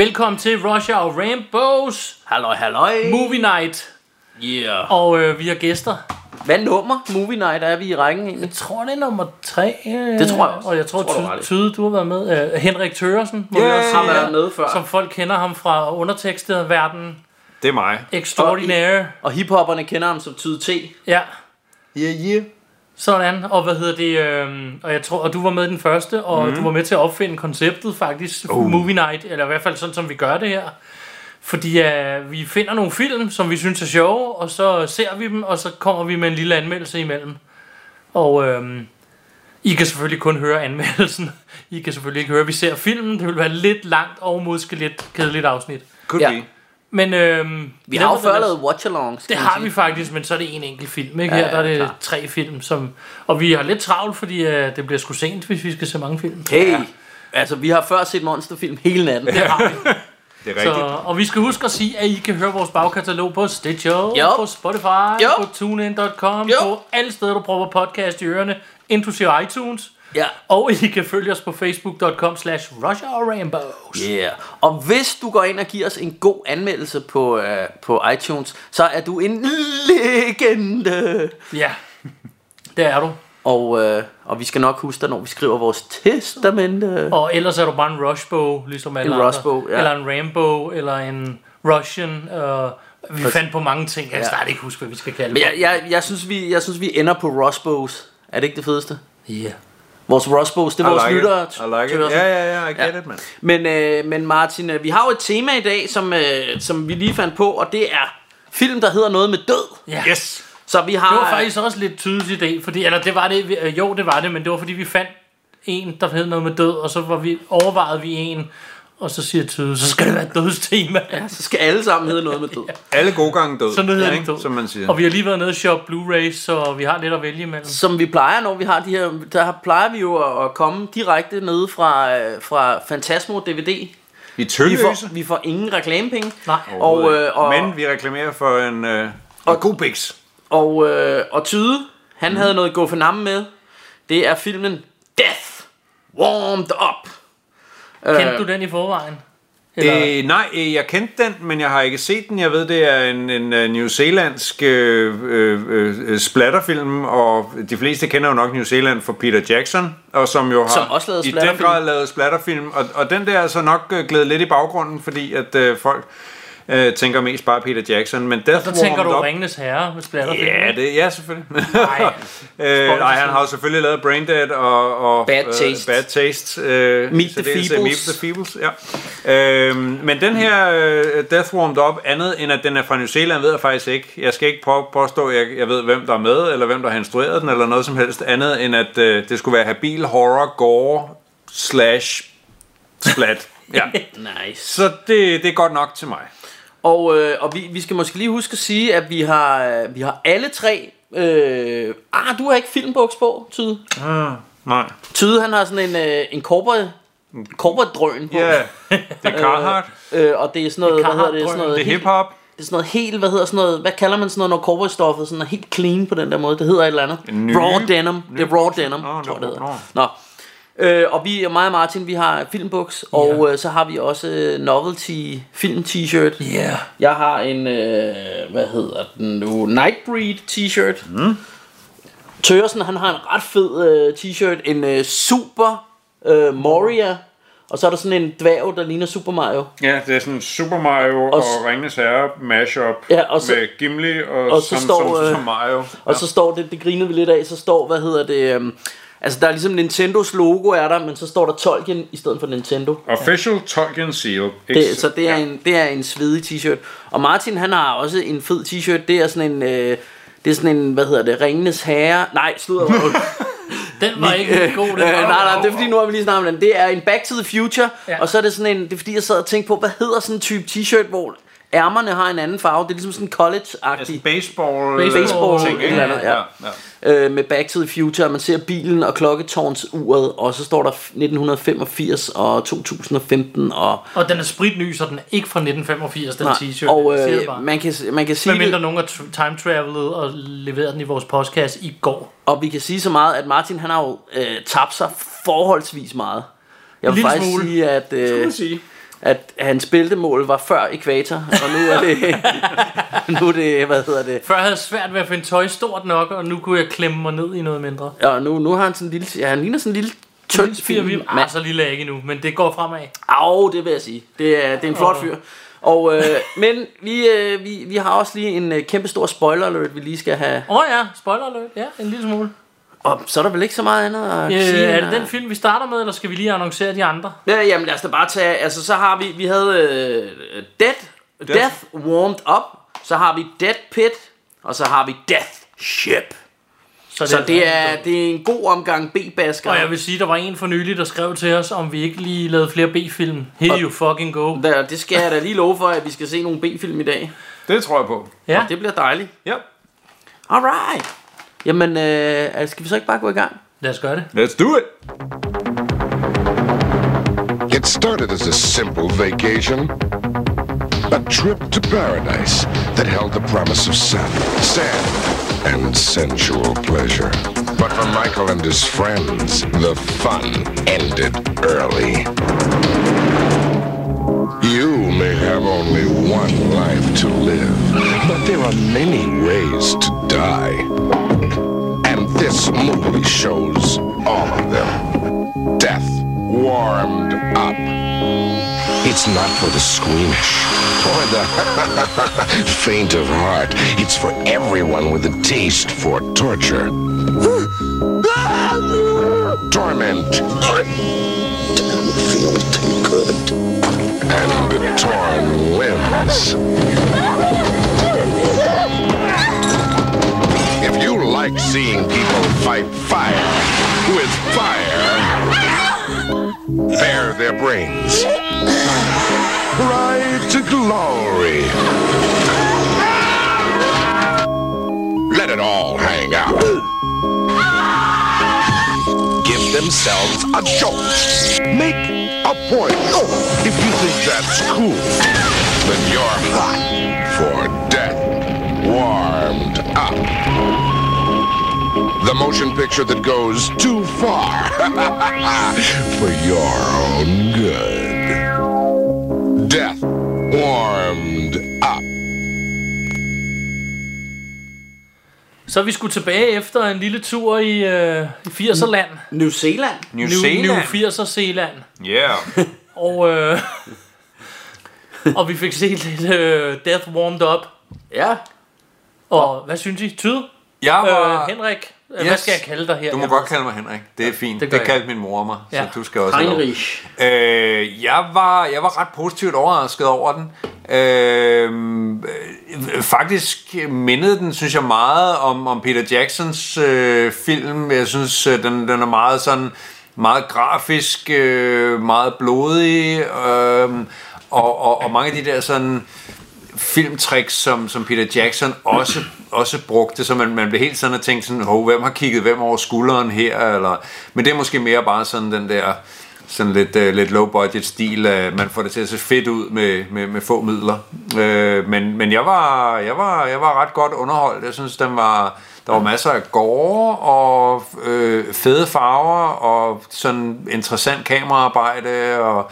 Velkommen til Russia og Rainbows Halløj, halløj. Movie Night. Yeah. Og øh, vi har gæster. Hvad nummer Movie Night er vi i rækken egentlig? Jeg tror, det er nummer tre. Øh, Det tror jeg også. Og jeg tror, Tror du tror har ret i. Tyde, du har været med. Øh, Henrik Thøresen, må Ja, vi også sige. Har været med før? Som folk kender ham fra undertekstet verden. Det er mig. Extraordinaire. Og hiphopperne kender ham som Tyde T. Ja, Yeah, yeah. Sådan. Og hvad hedder det? Øh, og jeg tror, og du var med den første, og mm. du var med til at opfinde konceptet faktisk. Oh. Movie Night, eller i hvert fald sådan, som vi gør det her. Fordi uh, vi finder nogle film, som vi synes er sjove, og så ser vi dem, og så kommer vi med en lille anmeldelse imellem. Og øhm, I kan selvfølgelig kun høre anmeldelsen. I kan selvfølgelig ikke høre, at vi ser filmen. Det vil være lidt langt og måske lidt kedeligt afsnit. Could Ja. be. Men øhm, Vi har jo før lavet watch-alongs. det har sige. vi faktisk, men så er det en enkelt film. Ikke? Ja, Her der er ja, det klart. tre film. Som, og vi har lidt travlt, fordi uh, det bliver sgu sent, hvis vi skal se mange film. Hey, altså vi har før set monsterfilm hele natten. Det har vi. Det er Så, rigtigt. og vi skal huske at sige, at I kan høre vores bagkatalog på Stitcher, Jo. på Spotify, Jo. på TuneIn.com, Jo. på alle steder, du prøver podcast i ørerne, inklusive iTunes. Ja. Og I kan følge os på facebook.com slash Rainbows. Yeah. Og hvis du går ind og giver os en god anmeldelse på, uh, på iTunes, så er du en legende. Ja, det er du. Og, uh, og vi skal nok huske dig, når vi skriver vores testamente. Og ellers er du bare en rushbow, ligesom alle En andre. rushbow, ja. Eller en rainbow, eller en russian. Uh, vi fandt på mange ting, jeg kan Ja. snart ikke huske, hvad vi skal kalde Men jeg, jeg, jeg, synes, vi, jeg synes, vi ender på Rosbows. Er det ikke det fedeste? Yeah. Vores Rosbows, det er I vores like lyttere. I like it. Ja, ja, ja, I get it, man. Men, øh, men Martin, øh, vi har jo et tema i dag, som, øh, som vi lige fandt på, og det er film, der hedder noget med død. Ja. Yes. Så vi har... Det var faktisk også lidt tydeligt i dag, fordi, eller det var det, vi- øh, jo det var det, men det var fordi vi fandt en, der hed noget med død, og så var vi, overvejede vi en, og så siger Tyde, så skal det være et dødstema. Ja, så skal alle sammen hedde noget med død. Alle gode gange død. Sådan hedder ja, det ikke? død. Som man siger. Og vi har lige været nede og shoppe Blu-rays, så vi har lidt at vælge imellem. Som vi plejer, når vi har de her... Der plejer vi jo at, komme direkte nede fra, øh, fra Fantasmo DVD. Vi er Vi får, vi får ingen reklamepenge. Nej. Og, øh, og, Men vi reklamerer for en, øh, en god biks. og, øh, og Tyde, han havde noget gå for med. Det er filmen Death Warmed Up. Kendte du den i forvejen? Eller, Øh, nej, øh, jeg kendte den, men jeg har ikke set den. Jeg ved, det er en, en uh, New Zealandsk øh, øh, øh, splatterfilm, og de fleste kender jo nok New Zealand for Peter Jackson, og som jo har Som også lavede i den grad lavet splatterfilm. Og, og den der er så nok øh, glædet lidt i baggrunden, fordi at øh, folk øh, tænker mest bare Peter Jackson. Men Death så tænker Warmed du Ringenes Herre med splatterfilm. Ja, det, ja, selvfølgelig. Nej. øh, nej, han har jo selvfølgelig lavet Braindead og, og Bad Taste. Øh, bad Taste øh, Meet the Feebles. Meet the Feebles, ja. Øhm, men den her øh, Death Warmed Up, andet end at den er fra New Zealand, ved jeg faktisk ikke. Jeg skal ikke på, påstå, at jeg, jeg ved, hvem der er med, eller hvem der har instrueret den, eller noget som helst andet, end at øh, det skulle være habil horror, gore, slash, splat. ja. Nice. Så det, det er godt nok til mig. Og, øh, og vi, vi skal måske lige huske at sige, at vi har, øh, vi har alle tre... Øh, ah, du har ikke filmbuks på, Tyde. Ah, nej. Tyde, han har sådan en, øh, en cowboy, cowboy drøn på. Ja, det er Carhartt. Øh, og det er sådan noget, hvad hedder det, sådan noget, Det er hip-hop. det er sådan noget helt, hvad hedder sådan noget, hvad kalder man sådan noget, når cowboystoffet sådan er helt clean på den der måde, det hedder et eller andet. Raw denim, det er raw denim, Nå, tror jeg, det hedder. nå. Nå. Øh, og vi, mig og Martin, vi har filmbuks, og øh, så har vi også øh, novelty film t-shirt. Yeah. Jeg har en, øh, hvad hedder den nu, Nightbreed t-shirt. Mm. Tørsen, han har en ret fed øh, t-shirt, en øh, Super øh, Moria, og så er der sådan en dværg, der ligner Super Mario. Ja, det er sådan Super Mario og, og Ringenes Herre mashup Ja, og så- med Gimli og, og så som, står, som, øh, som Mario. Og så står det, det grinede vi lidt af, så står, hvad hedder det, øhm, Altså, der er ligesom Nintendos logo er der, men så står der Tolkien i stedet for Nintendo. Official Tolkien Seal. Det, så det er, en, det er en svedig t-shirt. Og Martin, han har også en fed t-shirt. Det er sådan en... Øh, det er sådan en, hvad hedder det, Ringenes Herre. Nej, sludder. Den var ikke god. Den Øh, var, nej, nej, det er fordi, nu har vi lige snakket om den. Det er en Back to the Future, ja. Ja. og så er det sådan en, det er fordi, jeg sad og tænkte på, hvad hedder sådan en type t-shirt, hvor ærmerne har en anden farve. Det er ligesom sådan college-agtig. Altså baseball, Baseball, ting, et eller andet, ja. ja. øh, med Back to the Future, man ser bilen og klokketårnsuret, og så står der 1985 og 2015, og, Og den er spritny, så den er ikke fra 1985, den nej, t-shirt. og øh, man, kan, man kan sige Hvad mindre nogen har time travelet og leveret den i vores podcast i går. og vi kan sige så meget, at Martin han har jo øh, tabt sig forholdsvis meget. Jeg vil faktisk smule. sige, at, øh, sige. At hans bæltemål var før ekvator, og nu er det, nu er det, hvad hedder det, Før havde jeg svært ved at finde tøj stort nok, og nu kunne jeg klemme mig ned i noget mindre. ja, nu, nu har han sådan en lille, ja, han ligner sådan en lille tynd Fire vi film. ah, så lille er jeg ikke endnu, men det går fremad. Au, det vil jeg sige. Det er, det er en flot fyr. Og, øh, men vi, øh, vi, vi har også lige en øh, kæmpe stor spoiler alert, vi lige skal have. Åh oh, ja, spoiler alert. Ja, en lille smule. Og så er der vel ikke så meget andet at Øh, sige. er det den film, vi starter med, eller skal vi lige annoncere de andre? Ja, jamen lad os da bare tage, altså så har vi, vi havde øh, Death, Death, Death Warmed Up, så har vi Dead Pit, og så har vi Death Ship. Så det er, det er en god omgang B-basker. Og jeg vil sige, der var en for nylig, der skrev til os, om vi ikke lige lavede flere B-film. Here you fucking go. Der, det skal jeg da lige love for, at vi skal se nogle B-film i dag. Det tror jeg på. Ja, Og det bliver dejligt. Ja. Alright. Jamen, øh, altså, skal vi så ikke bare gå i gang? lad os gøre det. Let's do it. It started as a simple vacation. A trip to paradise that held the promise of sun, sand, and sensual pleasure. But for Michael and his friends, the fun ended early. You may have only one life to live, but there are many ways to die. And this movie shows all of them. Death warmed up. It's not for the squeamish or the faint of heart. It's for everyone with a taste for torture. Torment. Don't feel too good. And torn limbs. If you like seeing people fight fire with fire, bare their brains. Ride to glory. Let it all hang out. Themselves a joke. Make a point. If you think that's cool, then you're hot for death warmed up. The motion picture that goes too far for your own good. Death warmed Så vi skulle tilbage efter en lille tur i, øh, i 80'er-land. New Zealand. New New, Zealand. New 80'er Zealand. Yeah. Og, øh, og vi fik set lidt øh, Death Warmed Up. Ja. Og hvad synes I? Tyd? Jeg Øh, var... Henrik? Yes. Hvad skal jeg kalde dig her? Du må godt kalde mig Henrik. Det er fint. det Det, kaldte min mor mig, så Ja. du skal også. Heinrich. Øh, jeg, var, jeg var ret positivt overrasket over den. Øh, øh, faktisk mindede den, synes jeg, meget om, om Peter Jacksons øh, film. Jeg synes, øh, den, den er meget sådan meget grafisk, øh, meget blodig, øh, og, og, og mange af de der sådan filmtricks, som, som Peter Jackson også, også brugte, så man, man blev helt sådan og tænkte sådan, Hov, hvem har kigget hvem over skulderen her? Eller, men det er måske mere bare sådan den der sådan lidt, uh, lidt low budget stil, uh, man får det til at se fedt ud med, med, med få midler. Uh, men men jeg, var, jeg, var, jeg var ret godt underholdt. Jeg synes, den var, der var masser af gårde og øh, fede farver og sådan interessant kameraarbejde og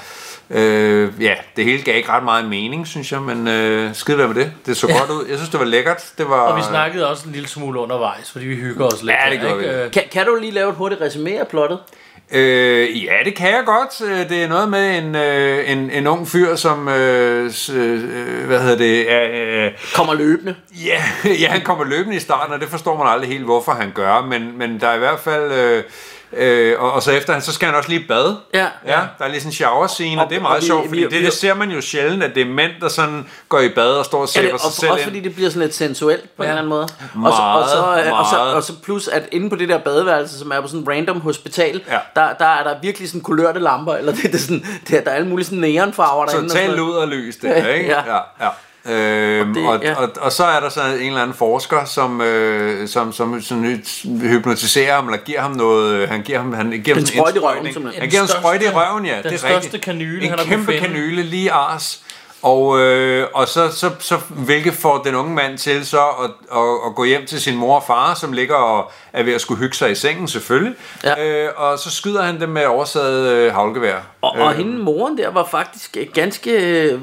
Øh, ja, det hele gav ikke ret meget mening, synes jeg, men øh, skide med det. Det så ja. godt ud. Jeg synes, det var lækkert. Det var, Og vi snakkede også en lille smule undervejs, fordi vi hygger os lidt. Ja, det gør ikke? vi. Kan, kan du lige lave et hurtigt resume af plottet? Øh, ja, det kan jeg godt. Øh, Det er noget med en, øh, en, en ung fyr, som, øh, s- øh, hvad hedder det, øh, Kommer løbende. Ja, ja, han kommer løbende i starten, og det forstår man aldrig helt, hvorfor han gør. Men, men der er i hvert fald... Øh, Øh, og, og så efter han, så skal han også lige i bad. Ja. ja. Der er lige sådan en shower scene, og, Og- det er og meget vi- sjovt, fordi vi- det, det ser man jo sjældent, at det er mænd, der sådan går i bad og står og sæber sig og selv også ind. fordi det bliver sådan lidt sensuelt på ja. en eller anden måde. og, så, Meget, og, så, øh, og, så, meget. og så plus, at inde på det der badeværelse, som er på sådan en random hospital, Ja. der, der er der virkelig sådan kulørte lamper, eller det, det er sådan, der, der er alle mulige sådan neonfarver derinde. Totalt ud og lys det, ikke? Ja. ja. ja. Øhm, og, det- og, ja. og, og så er der så en eller anden forsker, som, øh, som, som sådan, hypnotiserer ham, eller giver ham noget, han giver ham, han giver ham En sådan sprøjte i røven, simpelthen. Han giver ham sprøjte i røven, ja, den det er største rigtigt. kanyle, en han har kæmpe kanyle lige ars. Og, øh, og så, så, så, hvilket får den unge mand til så at, at, at gå hjem til sin mor og far, som ligger og er ved at skulle hygge sig i sengen selvfølgelig. Ja. Øh, og så skyder han dem med oversaget øh, havlgevær. Og, og hende moren der var faktisk øh, ganske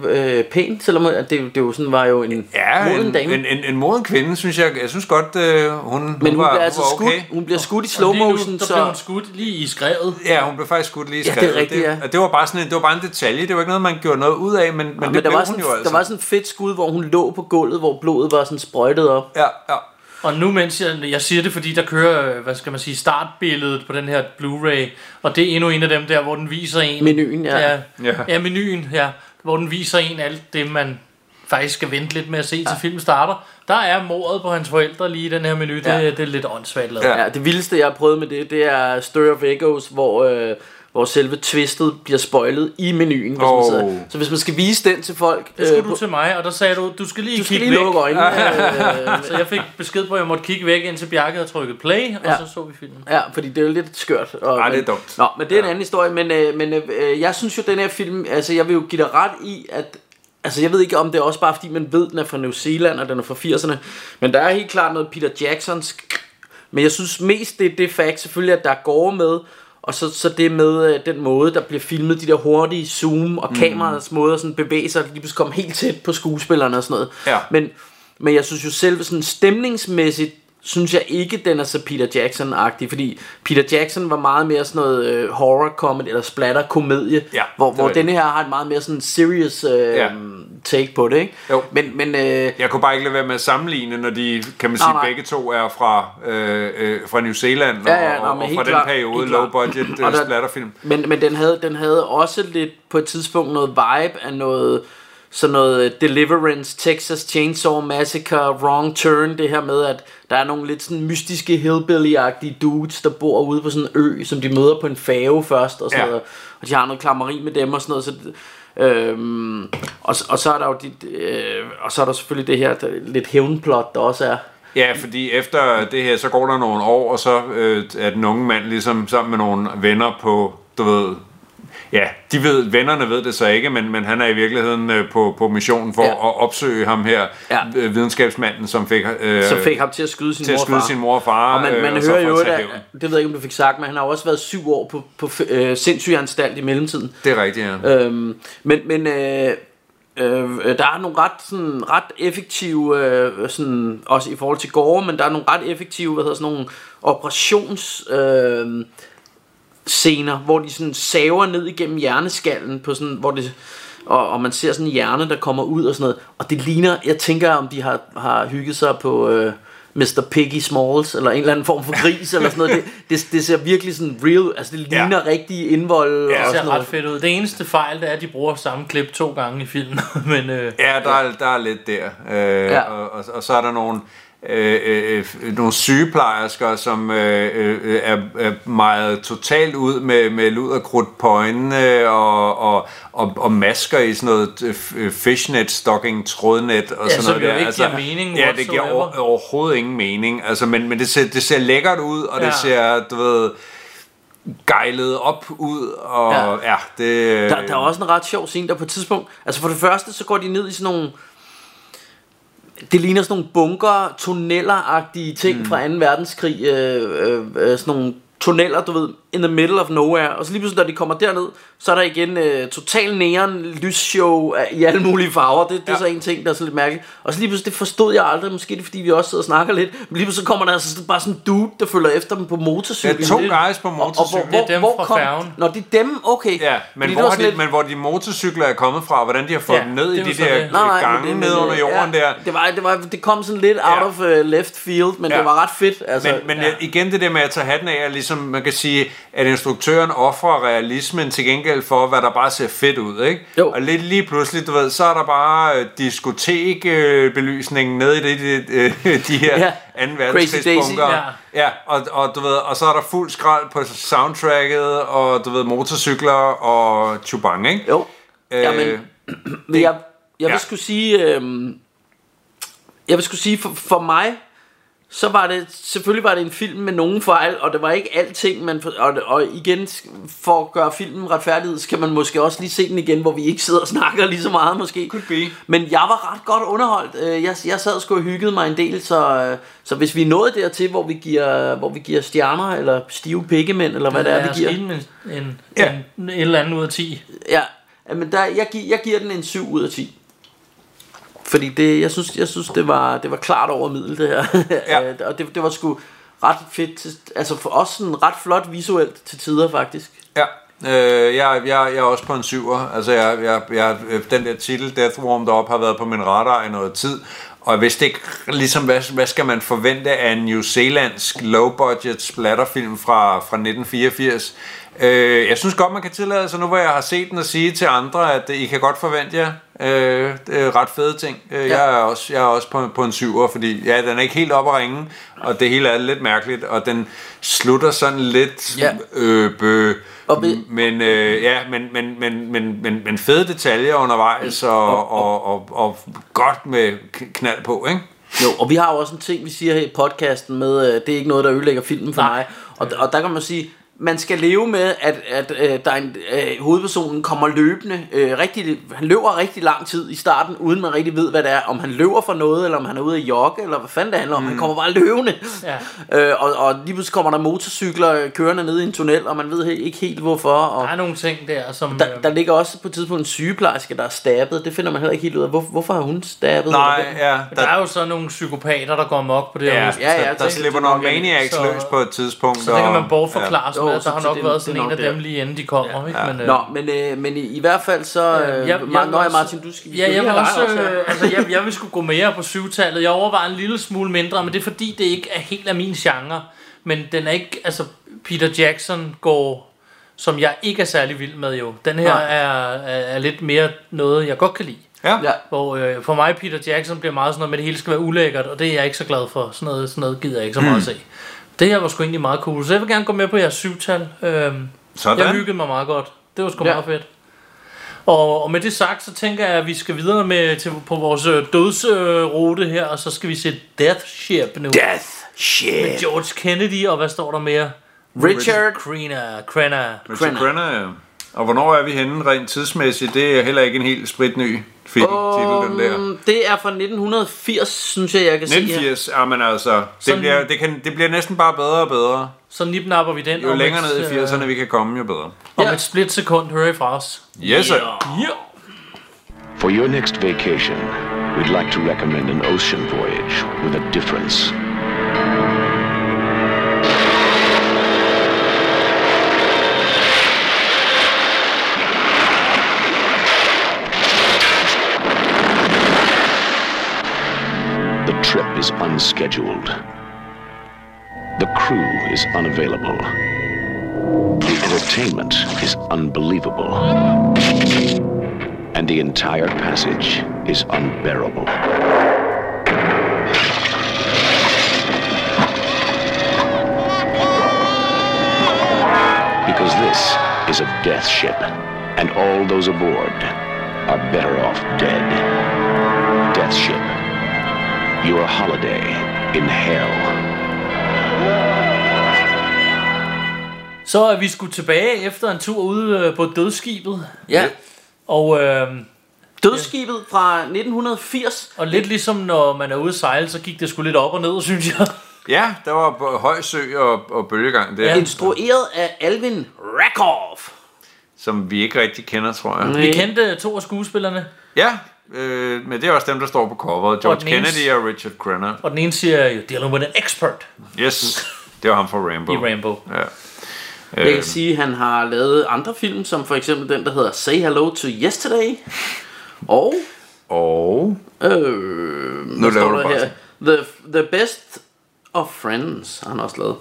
øh, pæn, selvom at det, det jo sådan var jo en Ja, moden en, dame. en, en, en moden kvinde, synes jeg. Jeg synes godt, øh, hun, men hun hun var, bliver altså hun var okay. skudt, hun bliver skudt i slow lige nu, motion, så blev hun skudt lige i skrevet. Ja, hun blev faktisk skudt lige i Ja, det er skrevet. rigtigt, ja. det, det, var bare sådan en, det var bare en detalje. Det var ikke noget, man gjorde noget ud af, men, men, men det der blev var, hun sådan, jo altså. der var sådan et fedt skud, hvor hun lå på gulvet, hvor blodet var sådan sprøjtet op. Ja, ja. Og nu mens jeg, jeg siger det, fordi der kører, hvad skal man sige, startbilledet på den her Blu-ray, og det er endnu en af dem der, hvor den viser en... Menuen, ja. Ja, Ja. ja menuen, ja. Hvor den viser en alt det, man faktisk skal vente lidt med at se, til filmen starter. Der er mordet på hans forældre lige i den her menu. Det, Ja. det er lidt åndssvagt lavet. Ja. Ja, det vildeste, jeg har prøvet med det, det er Stir of Echoes, hvor, øh, hvor selve twistet bliver spoilet i menuen. Hvis Oh. man sidder. Så hvis man skal vise den til folk... Det skulle øh, du til mig, og der sagde du, du skal lige du skal kigge lige væk. lukke øjnene. øh, Så jeg fik besked på, at jeg måtte kigge væk, indtil Bjarke havde trykket play, og Ja. så så vi filmen. Ja, fordi det er jo lidt skørt. Og, Ej, det er men, dumt. Nå, men det er en Ja. anden historie. Men, øh, men øh, jeg synes jo, den her film... Altså, jeg vil jo give dig ret i, at... Altså, jeg ved ikke, om det er også bare, fordi man ved, den er fra New Zealand, og den er fra 80'erne. Men der er helt klart noget Peter Jacksons... Men jeg synes mest, det er det fakt, selvfølgelig, at der er gårde med, og så, så det med øh, den måde, der bliver filmet, de der hurtige zoom, og kameraets måde at sådan bevæge sig, lige pludselig kommer helt tæt på skuespillerne og sådan noget. Ja. Men, men jeg synes jo selv sådan stemningsmæssigt, synes jeg ikke, den er så Peter Jackson-agtig, fordi Peter Jackson var meget mere sådan noget øh, horror comedy eller splatter komedie, Ja, hvor, hvor denne her har et meget mere sådan serious øh, Ja. take på det, ikke? Jo. Men, men øh, Jeg kunne bare ikke lade være med at sammenligne, når de, kan man sige, Nej, nej. begge to er fra, øh, øh, fra New Zealand, og, Ja, ja, nå, og, og fra den klart, periode, helt low klart. budget Og øh, splatterfilm. Men, men den, havde, den havde også lidt på et tidspunkt noget vibe af noget sådan noget øh, Deliverance, Texas Chainsaw Massacre, Wrong Turn, det her med, at der er nogle lidt sådan mystiske hillbilly-agtige dudes, der bor ude på sådan en ø, som de møder på en fave først, og sådan Ja. noget, og de har noget klammeri med dem og sådan noget, så, øhm, og, og så er der jo de, øh, og så er der selvfølgelig det her der, lidt hævnplot, der også er. Ja, fordi efter det her, så går der nogle år, og så øh, er den unge mand ligesom sammen med nogle venner på, du ved, ja, de ved, vennerne ved det så ikke, men, men han er i virkeligheden øh, på, på missionen for Ja. at opsøge ham her, Ja. øh, videnskabsmanden, som fik, øh, Som fik ham til at skyde sin til at mor og skyde far. sin mor og far, Og man, øh, man så hører jo, at at, det ved jeg ikke, om du fik sagt, men han har også været syv år på, på øh, sindssygeanstalt i mellemtiden. Det er rigtigt, ja. Øhm, men men øh, øh, der er nogle ret, sådan, ret effektive, øh, sådan, også i forhold til gårde, men der er nogle ret effektive, hvad hedder sådan nogle operations... Øh, scener, hvor de sådan saver ned igennem hjerneskallen på sådan, hvor det og, og man ser sådan en hjerne, der kommer ud og sådan noget. Og det ligner, jeg tænker, om de har, har hygget sig på øh, Mr. Piggy Smalls, eller en eller anden form for gris, eller sådan noget. Det, det, det ser virkelig sådan real, altså det ligner ja. rigtig indvold Ja, og Det sådan ser ret noget. fedt ud. Det eneste fejl, det er, at de bruger samme klip to gange i filmen. Men øh, Ja, der er, der er lidt der. Øh, ja. og, og, og så er der nogle, øh, øh, øh, nogle sygeplejersker, som øh, øh, er, er meget totalt ud med, med luderkrudt på øjnene og, og, og, og masker i sådan noget øh, fishnet, stocking, trådnet og Ja, sådan noget der. ikke giver mening Ja, det giver over, overhovedet ingen mening. Altså, men men det, ser, det ser lækkert ud, og det Ja. ser, du ved, gejlet op ud, og Ja. ja, ja det... Der, der er også en ret sjov scene, der på et tidspunkt, altså for det første, så går de ned i sådan nogle, det ligner sådan nogle bunker, tunneller-agtige ting mm. fra 2. verdenskrig, øh, øh, øh, sådan nogle tunneller, du ved, in the middle of nowhere, og så lige pludselig, når de kommer derned, så er der igen øh, total neon lysshow i alle mulige farver, det, det er Ja. så en ting, der er så lidt mærkeligt, og så lige pludselig, det forstod jeg aldrig, måske er det fordi vi også sidder og snakker lidt, men lige pludselig kommer der altså sådan- bare sådan en dude, der følger efter dem på motorcykel. Ja, to det- guys på Og, og hvor, motorcykel. Det er dem fra kom, færgen. Når de er dem, okay. Ja, men Fordi det hvor, de, sådan lidt- men hvor de motorcykler er kommet fra, hvordan de har fået Ja, dem ned i det er de der det. Nej, nej, gange det- ned under jorden ja, der. Det, var, det, var, det kom sådan lidt out Ja. of uh, left field, men Ja. det var ret fedt. Altså, Men, men Ja. ja. igen det der med at tage hatten af og ligesom som man kan sige, at instruktøren offrer realismen til gengæld for, hvad der bare ser fedt ud, ikke? Jo. Og lidt lige pludselig, du ved, så er der bare øh, diskotekbelysningen nede i det, det, øh, de her Ja. ja. 2. Crazy verdenskrigsbunker. Daisy, Ja, og, og, du ved, og så er der fuld skrald på soundtracket, og du ved, motorcykler og chubang, ikke? Jo. Øh, Jamen, Men jeg, jeg vil ja. skulle sige, øhm, jeg vil skulle sige, for, for mig, så var det, selvfølgelig var det en film med nogle fejl, og det var ikke alting, for, og, og igen, for at gøre filmen retfærdighed, skal man måske også lige se den igen, hvor vi ikke sidder og snakker lige så meget måske. Could be. Men jeg var ret godt underholdt. Øh, Jeg, jeg sad sgu og hyggede mig en del, så, øh, så hvis vi nået dertil, hvor vi giver, hvor vi giver stjerner, eller stive pikkemænd, eller hvad det er, vi giver. En, en, Ja. en, et eller andet ud af 10. Ja, men der, jeg, jeg giver den en 7 ud af 10. Fordi det, jeg synes, jeg synes det, var, det var klart over middel det her. Ja. og det, det var sgu ret fedt. til- Altså for os sådan ret flot visuelt til tider faktisk. Ja, øh, jeg, jeg, jeg er også på en syver. Altså, jeg, jeg, jeg, den der titel, Death Warmed Up, har været på min radar i noget tid. Og jeg vidste ikke, ligesom, hvad, hvad skal man forvente af en New Zealandsk low-budget splatterfilm fra, fra 1984? Øh, jeg synes godt, man kan tillade sig, nu hvor jeg har set den, og sige til andre, at I kan godt forvente jer øh, er ret fede ting. Øh, Ja. Jeg er også, jeg er også på, på en syver, fordi ja, den er ikke helt op at ringe, og det hele er lidt mærkeligt, og den slutter sådan lidt Ja. øh, bø, Og ved- men, øh, ja, men, men, men, men, men, men fede detaljer undervejs, og, og, og, og godt med knald på, ikke? Jo, og vi har jo også en ting, vi siger her i podcasten med, øh, det er ikke noget, der ødelægger filmen for Nej. mig. Og, og der kan man sige, man skal leve med, at, at øh, der er en, øh, hovedpersonen kommer løbende. Øh, rigtig, han løber rigtig lang tid i starten, uden man rigtig ved, hvad det er. Om han løber for noget, eller om han er ude at jogge, eller hvad fanden det handler om. Mm. Han kommer bare løbende. Ja. Øh, og, og lige pludselig kommer der motorcykler kørende ned i en tunnel, og man ved ikke helt hvorfor. Og Der er nogle ting der, som... der, øh, der ligger også på et tidspunkt en sygeplejerske, der er stabet. Det finder man heller ikke helt ud af. Hvor, hvorfor har hun stabet? Nej, ja, der der, er jo så nogle psykopater, der går amok på det her ja, ja, der, der slipper er nogle maniacs så- løs på et tidspunkt. Så det kan og- man bortforklare ja. Ja. Jo, at der har nok det- været sådan en af dem lige inden de kommer. Ikke? Ja. Men, øh, Nå, men, øh, men i, i hvert fald så... Øh, jeg- jeg, ja, også- Martin, du skal... vi Ja, skal jeg vil også, her. øh, altså, jeg, jeg vil skulle gå mere på syvtallet. Jeg overvejer en lille smule mindre, men det er fordi, det ikke er helt af min genre. Men den er ikke, altså, Peter Jackson går, som jeg ikke er særlig vild med jo. Den her er, er, er lidt mere noget, jeg godt kan lide. Ja. Ja. Hvor øh, for mig, Peter Jackson bliver meget sådan noget med, at det hele skal være ulækkert, og det er jeg ikke så glad for. Sådan noget, sådan noget gider jeg ikke så meget at se. Det her var sgu egentlig meget cool, så jeg vil gerne gå med på jeres syvtal. Øhm, Sådan. jeg hyggede mig meget godt. Det var sgu Ja. meget fedt. Og, og med det sagt, så tænker jeg, at vi skal videre med til, på vores øh, dødsrute her, og så skal vi se Death Ship nu. Death shit. George Kennedy, og hvad står der mere? Richard Crenna, Crenna. Richard. Crenna, ja. Og hvornår er vi henne rent tidsmæssigt? Det er heller ikke en helt spritny film, den der. Um, det er fra 1980, synes jeg, jeg kan se her. 1980, ja, men altså, det Sådan- bliver, det, kan, det bliver næsten bare bedre og bedre. Så nipnapper vi den. Jo om længere ned i øh, 80'erne vi kan komme, jo bedre. Om Ja. et split sekund hører I fra os. Yes, sir. Ja. For your next vacation, we'd like to recommend an ocean voyage with a difference. Unscheduled. The crew is unavailable. The entertainment is unbelievable and the entire passage is unbearable. Because this is a death ship, and all those aboard are better off dead. Death ship. Your holiday in hell. Så er vi skulle tilbage efter en tur ude øh, på dødsskibet. Ja. Og, øh, Dødsskibet fra 1980. og lidt ligesom når man er ude at sejle, så gik det sgu lidt op og ned, synes jeg. Ja, der var høj sø og, og bølgegang der, Ja. ja. Instrueret af Alvin Rakov. som vi ikke rigtig kender, tror jeg. Vi kendte to af skuespillerne, Ja, øh, men det er også dem, der står på coveret. Og George ene- Kennedy og Richard Crenna. og den ene siger, you're dealing with an expert Yes, det var ham fra Rambo. i Rambo. Ja. Jeg Øh, kan sige, at han har lavet andre film, som for eksempel den, der hedder Say Hello to Yesterday. Og, og øh, nu laver du bare her? The, the Best of Friends har han også lavet.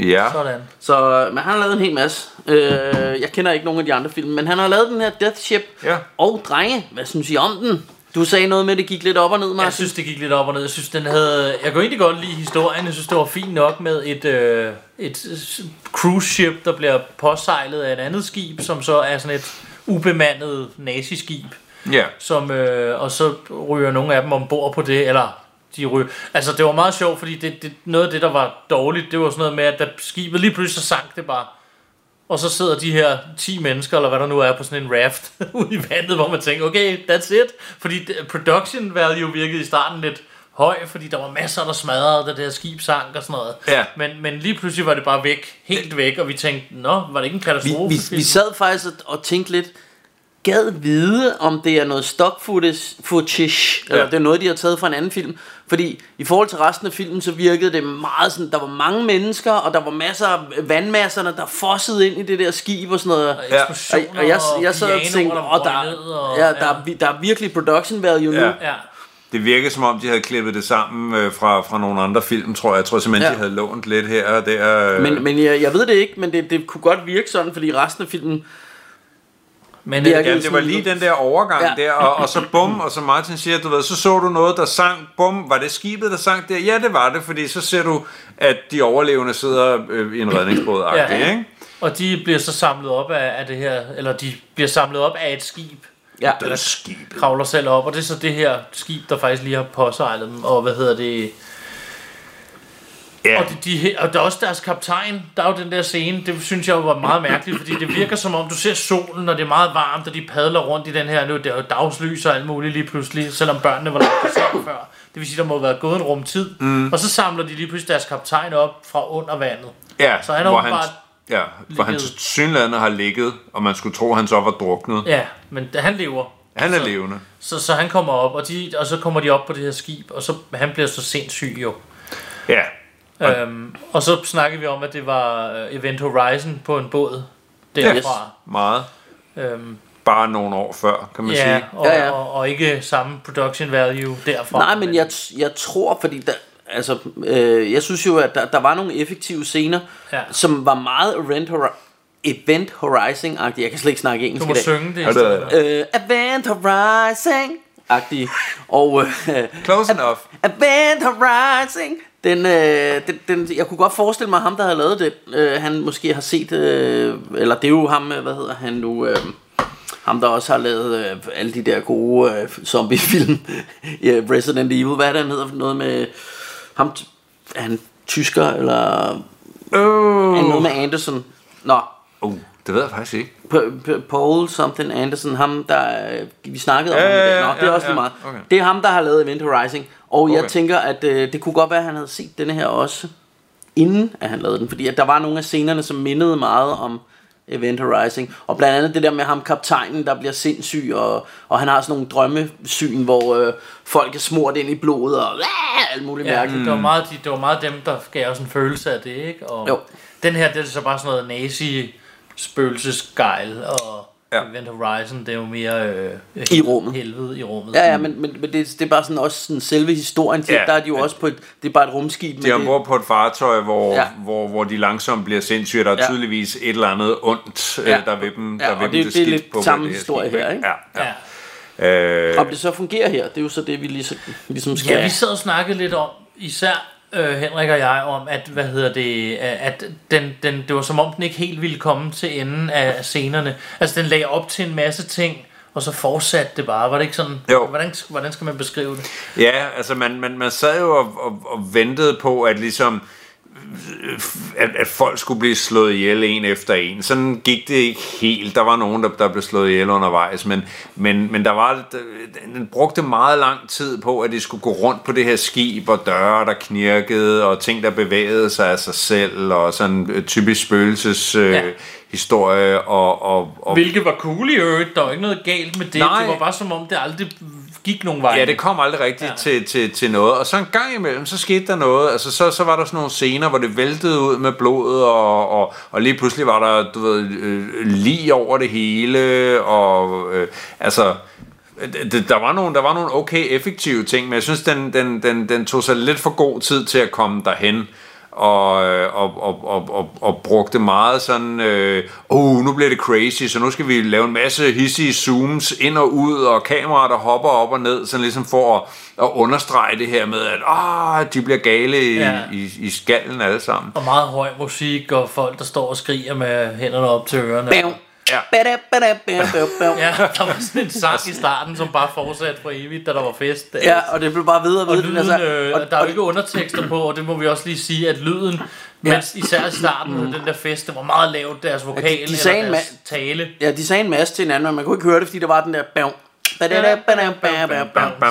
Ja. Sådan. Så, men han har lavet en hel masse. Øh, jeg kender ikke nogen af de andre film, men han har lavet den her Death Ship. Ja. Og drenge, hvad synes I om den? Du sagde noget med, at det gik lidt op og ned, Martin. Jeg synes, det gik lidt op og ned. Jeg synes, den havde... Jeg kunne egentlig godt lide historien. Jeg synes, det var fint nok med et, øh, et cruise ship, der bliver påsejlet af et andet skib, som så er sådan et ubemandet naziskib. Ja. Som, øh, og så ryger nogle af dem ombord på det, eller de ryger... Altså, det var meget sjovt, fordi det, det, noget af det, der var dårligt, det var sådan noget med, at da skibet lige pludselig så sank det bare. Og så sidder de her 10 mennesker, eller hvad der nu er, på sådan en raft ude i vandet, hvor man tænker, okay, that's it. Fordi production value virkede i starten lidt høj, fordi der var masser, der smadrede, da det her skib sank og sådan noget. Ja. Men, men lige pludselig var det bare væk, helt væk, og vi tænkte, nå, var det ikke en vi, katastrofe? vi, vi sad faktisk og tænkte lidt, gad vide, om det er noget stock footage, footage ja. eller det er noget, de har taget fra en anden film. Fordi i forhold til resten af filmen, så virkede det meget sådan, der var mange mennesker, og der var masser af vandmasserne, der fossede ind i det der skib og sådan noget. Og eksplosioner Og, og jeg, jeg sad og tænkte, der åh, der, og, ja, der, er, vi- der er virkelig production value nu. Ja. ja. Det virkede som om, de havde klippet det sammen øh, fra, fra nogle andre film, tror jeg. Jeg tror simpelthen, Ja. de havde lånt lidt her og der. Øh. Men, men jeg, jeg ved det ikke, men det, det kunne godt virke sådan, fordi resten af filmen... Men Det Ja, det var lige den der overgang Ja. der, og, og så bum, og så Martin siger, du ved, så så du noget, der sang, bum, var det skibet, der sang der? Ja, det var det, fordi så ser du, at de overlevende sidder øh, i en redningsbåd, Ja. ja. ikke? Og de bliver så samlet op af, af det her, eller de bliver samlet op af et skib, Ja, Det er skibet. kravler selv op, og det er så det her skib, der faktisk lige har påsejlet dem, og hvad hedder det, Ja, og, de, de, og der er også deres kaptajn, der er jo den der scene, det synes jeg jo var meget mærkeligt, fordi det virker som om, du ser solen, og det er meget varmt, og de padler rundt i den her, nu er jo dagslys og alt muligt lige pludselig, selvom børnene var lagt før. Det vil sige, der må have været gået en rum tid. Mm. Og så samler de lige pludselig deres kaptajn op fra under vandet. ja så han har hvor åbenbart ja, for han synlande har ligget, og man skulle tro, han så var druknet. Ja, men han lever. Han er så, levende. Så, så han kommer op, og, de, og så kommer de op på det her skib, og så han bliver så sindssyg jo. Ja, Øhm, og så snakkede vi om, at det var øh, Event Horizon på en båd derfra. meget. Øhm, Bare nogle år før, kan man ja, sige. og, Ja, ja. Og, og ikke samme production value derfra. Nej, men jeg, jeg tror, fordi der, altså, øh, jeg synes jo, at der, der var nogle effektive scener, Ja. som var meget Event, Hori- event Horizon-agtige. Jeg kan slet ikke snakke engelsk Du må i dag. synge det. det. Øh, Event Horizon agtige Og øh, Close enough. Event Horizon den, øh, den, den, jeg kunne godt forestille mig ham der havde lavet det øh, Han måske har set øh, Eller det er jo ham, øh, hvad hedder han nu øh, Ham der også har lavet øh, Alle de der gode øh, zombiefilm ja, Resident Evil, hvad er det han hedder Noget med ham, Er han tysker eller Oh. uh. Noget med Anderson Nå, Uh, det ved jeg faktisk ikke. P- P- Paul something Anderson, ham der, øh, vi snakkede om Ja, dag. ja, Nå, ja, det er ja, også ja. lige meget. Okay. Det er ham, der har lavet Event Horizon. Og okay. jeg tænker, at øh, det kunne godt være, at han havde set denne her også, inden at han lavede den. Fordi at der var nogle af scenerne, som mindede meget om Event Horizon. Og blandt andet det der med ham, kaptajnen, der bliver sindssyg, og, og han har sådan nogle drømmesyn, hvor øh, folk er smurt ind i blodet, og øh, alt muligt Ja, mærkeligt. det, var meget, de, det var meget dem, der gav os en følelse af det, ikke? Og Jo. Den her, det er så bare sådan noget nazi spøgelsesgejl, og Ja. ja. Event Horizon, det er jo mere øh, I rummet. helvede i rummet. Ja, ja, men, men, men det, det er bare sådan også sådan selve historien til, Ja. ja, der er de jo også på et, det er bare et rumskib. De er det- ombord på et fartøj, hvor, Ja. ja. hvor, hvor de langsomt bliver sindssyge. Der er Ja. ja. tydeligvis et eller andet ondt, Ja. ja. der ved dem, Ja, der og ved det- dem det er lidt på samme det historie her, ikke? Ja, ja. ja. Øh, Om det så fungerer her, det er jo så det, vi ligesom, ligesom skal... Ja, vi sad og snakkede lidt om, især øh, Henrik og jeg, om at, hvad hedder det, at den, den, det var som om den ikke helt ville komme til enden af af scenerne. Altså den lagde op til en masse ting, og så fortsatte det bare. Var det ikke sådan? Jo. Hvordan, hvordan skal man beskrive det? Ja, altså man, man, man sad jo og, og, og ventede på, at ligesom at, at folk skulle blive slået ihjel en efter en. Sådan gik det ikke helt. Der var nogen, der, der blev slået ihjel undervejs, men, men, men der var, den brugte meget lang tid på, at de skulle gå rundt på det her skib, og døre, der knirkede, og ting, der bevægede sig af sig selv, og sådan øh, typisk spøgelses... Øh, Ja historie og, og, og Hvilket var cool i øvrigt. Der var ikke noget galt med det. Nej. Det var bare som om, det aldrig gik nogen vej. Ja, det kom aldrig rigtigt Ja. til, til, til noget. Og så en gang imellem, så skete der noget. Altså, så, så var der sådan nogle scener, hvor det væltede ud med blodet, og, og, og lige pludselig var der, du ved, øh, lige over det hele, og øh, altså... Der, var nogle, der var nogle okay effektive ting, men jeg synes, den, den, den, den tog sig lidt for god tid til at komme derhen. Og, øh, og, og, og, og, og brugte meget sådan, øh, oh, nu bliver det crazy, så nu skal vi lave en masse hissige zooms ind og ud, og kameraer, der hopper op og ned, sådan ligesom for at, at understrege det her med, at ah, de bliver gale i, Ja. ja. i, i skallen alle sammen. Og meget høj musik, og folk, der står og skriger med hænderne op til ørerne. Bam. Ja. Ja, der var sådan en sang i starten, som bare fortsatte for evigt, da der var fest. Ja, og det blev bare ved og Og ved. lyden, altså, øh, og, der er jo ikke undertekster på, og det må vi også lige sige, at lyden, mens især i starten af den der fest, det var meget lavt, deres vokal de- de sagde eller deres tale. ja, de sagde en masse til hinanden, men man kunne ikke høre det, fordi der var den der bam.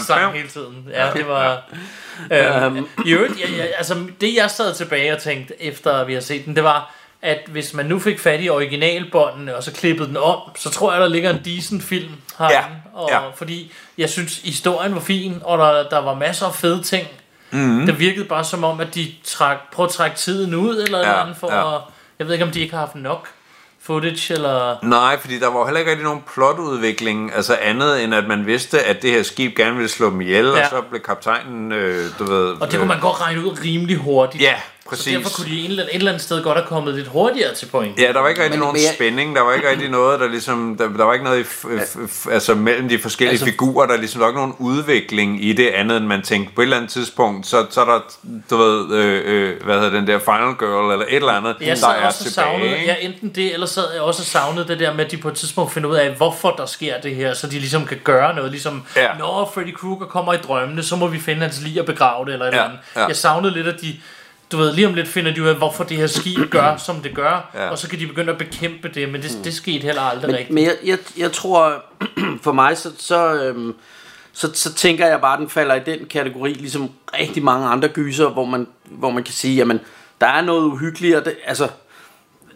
Sang hele tiden. Ja, det var... Øhm, I øvrigt, jeg, jeg, altså det jeg sad tilbage og tænkte, efter vi har set den, det var, at hvis man nu fik fat i originalbåndene, og så klippede den om, så tror jeg, der ligger en decent film herinde. Ja, Og, ja. Fordi jeg synes, historien var fin, og der, der var masser af fede ting. Mm. Det virkede bare som om, at de trak, prøvede at trække tiden ud, eller ja, andet, for ja. at, Jeg ved ikke, om de ikke har haft nok footage, eller... Nej, fordi der var heller ikke rigtig nogen plotudvikling, altså andet end at man vidste, at det her skib gerne ville slå dem ihjel, ja. Og så blev kaptajnen, øh, du ved... Og det kunne man godt regne ud rimelig hurtigt. Ja, Så præcis. derfor kunne de et eller andet sted godt have kommet lidt hurtigere til point. Ja, der var ikke rigtig Men- nogen men jeg- spænding, der var ikke rigtig noget, der ligesom, der, der var ikke noget i, f, f, f, altså mellem de forskellige Altså- figurer, der ligesom, der var ikke nogen udvikling i det andet, end man tænkte, på et eller andet tidspunkt, så, så er der, du ved, øh, øh, hvad hedder den der Final Girl, eller et eller andet, Jeg der er også og tilbage. savnede, ja, enten det, eller sad jeg også og savnede det der med, at de på et tidspunkt finder ud af, hvorfor der sker det her, så de ligesom kan gøre noget, ligesom, Ja. når Freddy Krueger kommer i drømmene, så må vi finde hans lig og begrave det, eller et Ja, eller andet. ja. Jeg savnede lidt, at de, du ved, lige om lidt finder de ud af, hvorfor det her skib gør, som det gør, Ja. og så kan de begynde at bekæmpe det, men det, det skete heller aldrig Men, rigtigt. men jeg, jeg, jeg tror, for mig, så, så, øhm, så, så tænker jeg bare, at den falder i den kategori, ligesom rigtig mange andre gyser, hvor man, hvor man kan sige, jamen, der er noget uhyggeligt, og det, altså,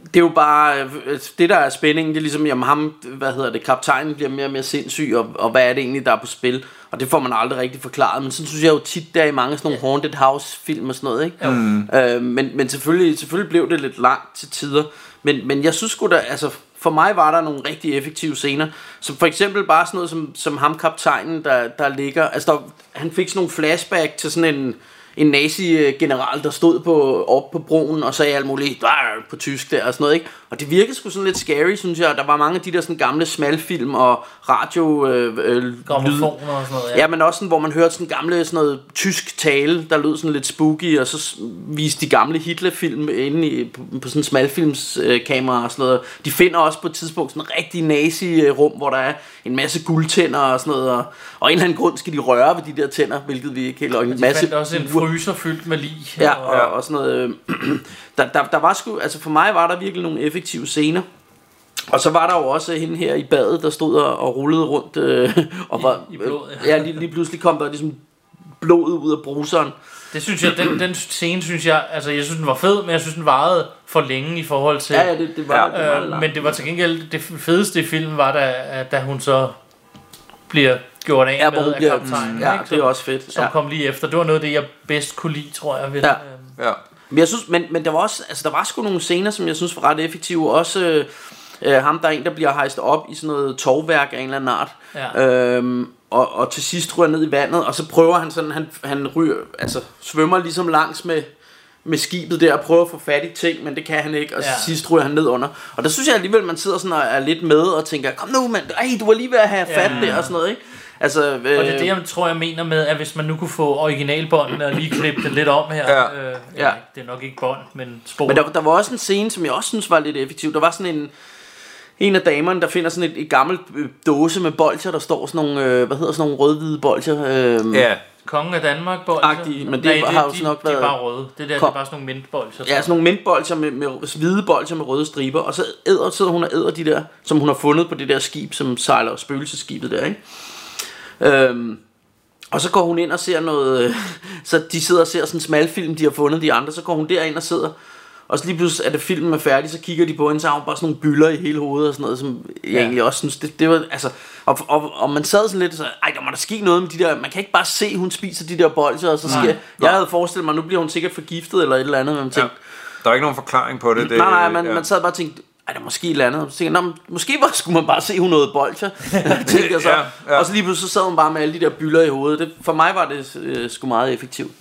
det er jo bare, det der er spændingen, det er ligesom, jamen ham, hvad hedder det, kaptajnen bliver mere og mere sindssyg, og, og hvad er det egentlig, der er på spil? Og det får man aldrig rigtig forklaret, men sådan synes jeg jo tit, der er i mange sådan nogle Haunted House film og sådan noget, ikke? Mm. Øh, men, men selvfølgelig, selvfølgelig blev det lidt langt til tider, men, men jeg synes sgu da, altså, for mig var der nogle rigtig effektive scener, som for eksempel bare sådan noget som, som ham kaptajnen, der, der ligger, altså der, han fik sådan nogle flashback til sådan en, en nazi-general, der stod på, op på broen og sagde alt muligt på tysk der og sådan noget, ikke? Og det virkede sgu sådan lidt scary, synes jeg. Der var mange af de der sådan gamle smalfilm og radio øh, øh, lyd. Og sådan noget, ja. Ja, men også sådan, hvor man hørte sådan gamle sådan noget tysk tale, der lød sådan lidt spooky, og så viste de gamle Hitler-film inde i, på, på sådan smalfilmskamera øh, og sådan noget. De finder også på et tidspunkt sådan en rigtig nazi-rum, hvor der er en masse guldtænder og sådan noget, og, og en eller anden grund skal de røre ved de der tænder, hvilket vi ikke helt... Og en masse også en. Fryser fyldt med lig. Ja, og, og sådan noget. øh, der, der, der var sgu, altså for mig var der virkelig nogle effektive scener. Og så var der jo også hende her i badet, der stod og, og rullede rundt. Øh, og var, i blod, ja. ja. lige, lige pludselig kom der ligesom blodet ud af bruseren. Det synes jeg, den, den scene synes jeg, altså jeg synes den var fed, men jeg synes den varede for længe i forhold til... Ja, ja, det, det var, Ja. ja, det var Øh, men det var til gengæld det fedeste i filmen var da, da hun så bliver gjort af hun med af kaptajnen, ja, ikke? det er også fedt. Som Ja. kom lige efter. Det var noget af det, jeg bedst kunne lide, tror jeg. Ved Ja. den, øh. Ja. Men jeg synes, men, men der var også, altså der var sgu nogle scener, som jeg synes var ret effektive. Også øh, øh, ham, der er en, der bliver hejst op i sådan noget tovværk af en eller anden art. Ja. Øhm, og, og til sidst ryger ned i vandet, og så prøver han sådan, han, han ryger, altså svømmer ligesom langs med, med skibet der og prøver at få fat i ting, men det kan han ikke, og ja. Ja. til sidst ryger han ned under. Og der synes jeg alligevel, man sidder sådan og er lidt med og tænker, kom nu mand, ej, du var lige ved at have fat Ja. der og sådan noget, ikke? Altså, øh, Og det er det, jeg tror, jeg mener med, at hvis man nu kunne få originalbåndene og lige klippe det lidt om her. Ja. Øh, Ja. Det er nok ikke bånd, men spor. Men der, der var også en scene, som jeg også synes var lidt effektiv. Der var sådan en, en af damerne, der finder sådan et, et gammelt øh, dåse med bolcher, der står sådan nogle, øh, hvad hedder sådan nogle rød-hvide bolcher. Øh, ja. Kongen af Danmark bolcher. Agtige, men det har jo de, nok de, de er været- bare røde. Det der, Kom. det er bare sådan nogle mintbolcher. Ja, sådan nogle mintbolcher med, med hvide bolcher med røde striber, og så æder, sidder hun og æder de der, som hun har fundet på det der skib, som sejler spøgelseskibet der, ikke? Øhm, og så går hun ind og ser noget, øh, så de sidder og ser sådan en smalfilm, de har fundet de andre, så går hun derind og sidder, og så lige pludselig er det filmen er færdig, så kigger de på hende, så har hun bare sådan nogle byller i hele hovedet og sådan noget, som jeg Ja. egentlig også synes, det, det var, altså, og, og, og man sad sådan lidt, så, ej, der må der ske noget med de der, man kan ikke bare se, hun spiser de der bolcher, og så sker, Nej. jeg havde forestillet mig, nu bliver hun sikkert forgiftet eller et eller andet, men man tænkte, ja. Der er ikke nogen forklaring på det. det Nej, nej, man, ja. man sad bare og tænkte, ej, der er måske et eller andet. Så tænkte, jeg, "Nå, men måske var, skulle man bare se, hun nåede bolcher. tænkte jeg så. Ja, ja. Og så lige pludselig så sad hun bare med alle de der byller i hovedet. Det, for mig var det øh, sgu meget effektivt.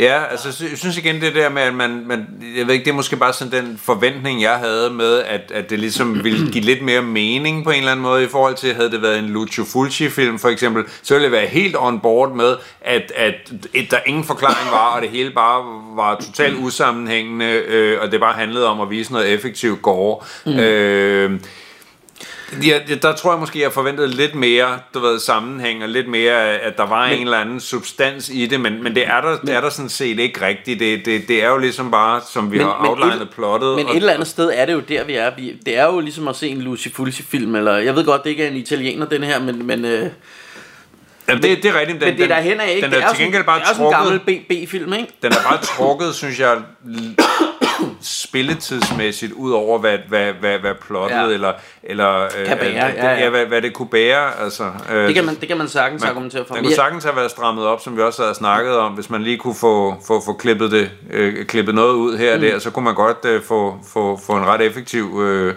Ja, altså jeg sy- jeg synes igen det der med, at man, man, jeg ved ikke, det er måske bare sådan den forventning, jeg havde med, at, at det ligesom ville give lidt mere mening på en eller anden måde, i forhold til, havde det været en Lucio Fulci-film for eksempel, så ville jeg være helt on board med, at, at et, der ingen forklaring var, og det hele bare var totalt usammenhængende, øh, og det bare handlede om at vise noget effektivt gore. Mm. Øh, Ja, det- der tror jeg måske, jeg forventede lidt mere, du ved, sammenhæng, og lidt mere, at der var men, en eller anden substans i det, men, men det er der, det er der sådan set ikke rigtigt. Det, det, det er jo ligesom bare, som vi Men- har men outlinet et- plottet. Men og, et eller andet sted er det jo der, vi er. Vi, det er jo ligesom at se en Lucy Fulci-film, eller jeg ved godt, det ikke er en italiener, den her, men, men, øh, Jamen, det, det er rigtigt. Den, men det er derhen af ikke. Den det er, er jo til gengæld bare det er jo sådan en trukket. gammel B- B-film, ikke? Den er bare trukket, synes jeg, spilletidsmæssigt ud over, hvad, hvad, hvad, hvad plottet Ja. eller, eller øh, Kan bære, øh, ja, ja. ja, hvad, hvad det kunne bære. Altså, øh, Det kan man, det kan man sagtens Man- argumentere for. Men kunne sagtens have været strammet op, som vi også havde snakket om. Hvis man lige kunne få, få, få klippet, det, øh, klippet noget ud her og Mm. der, så kunne man godt øh, få, få, få en ret effektiv øh,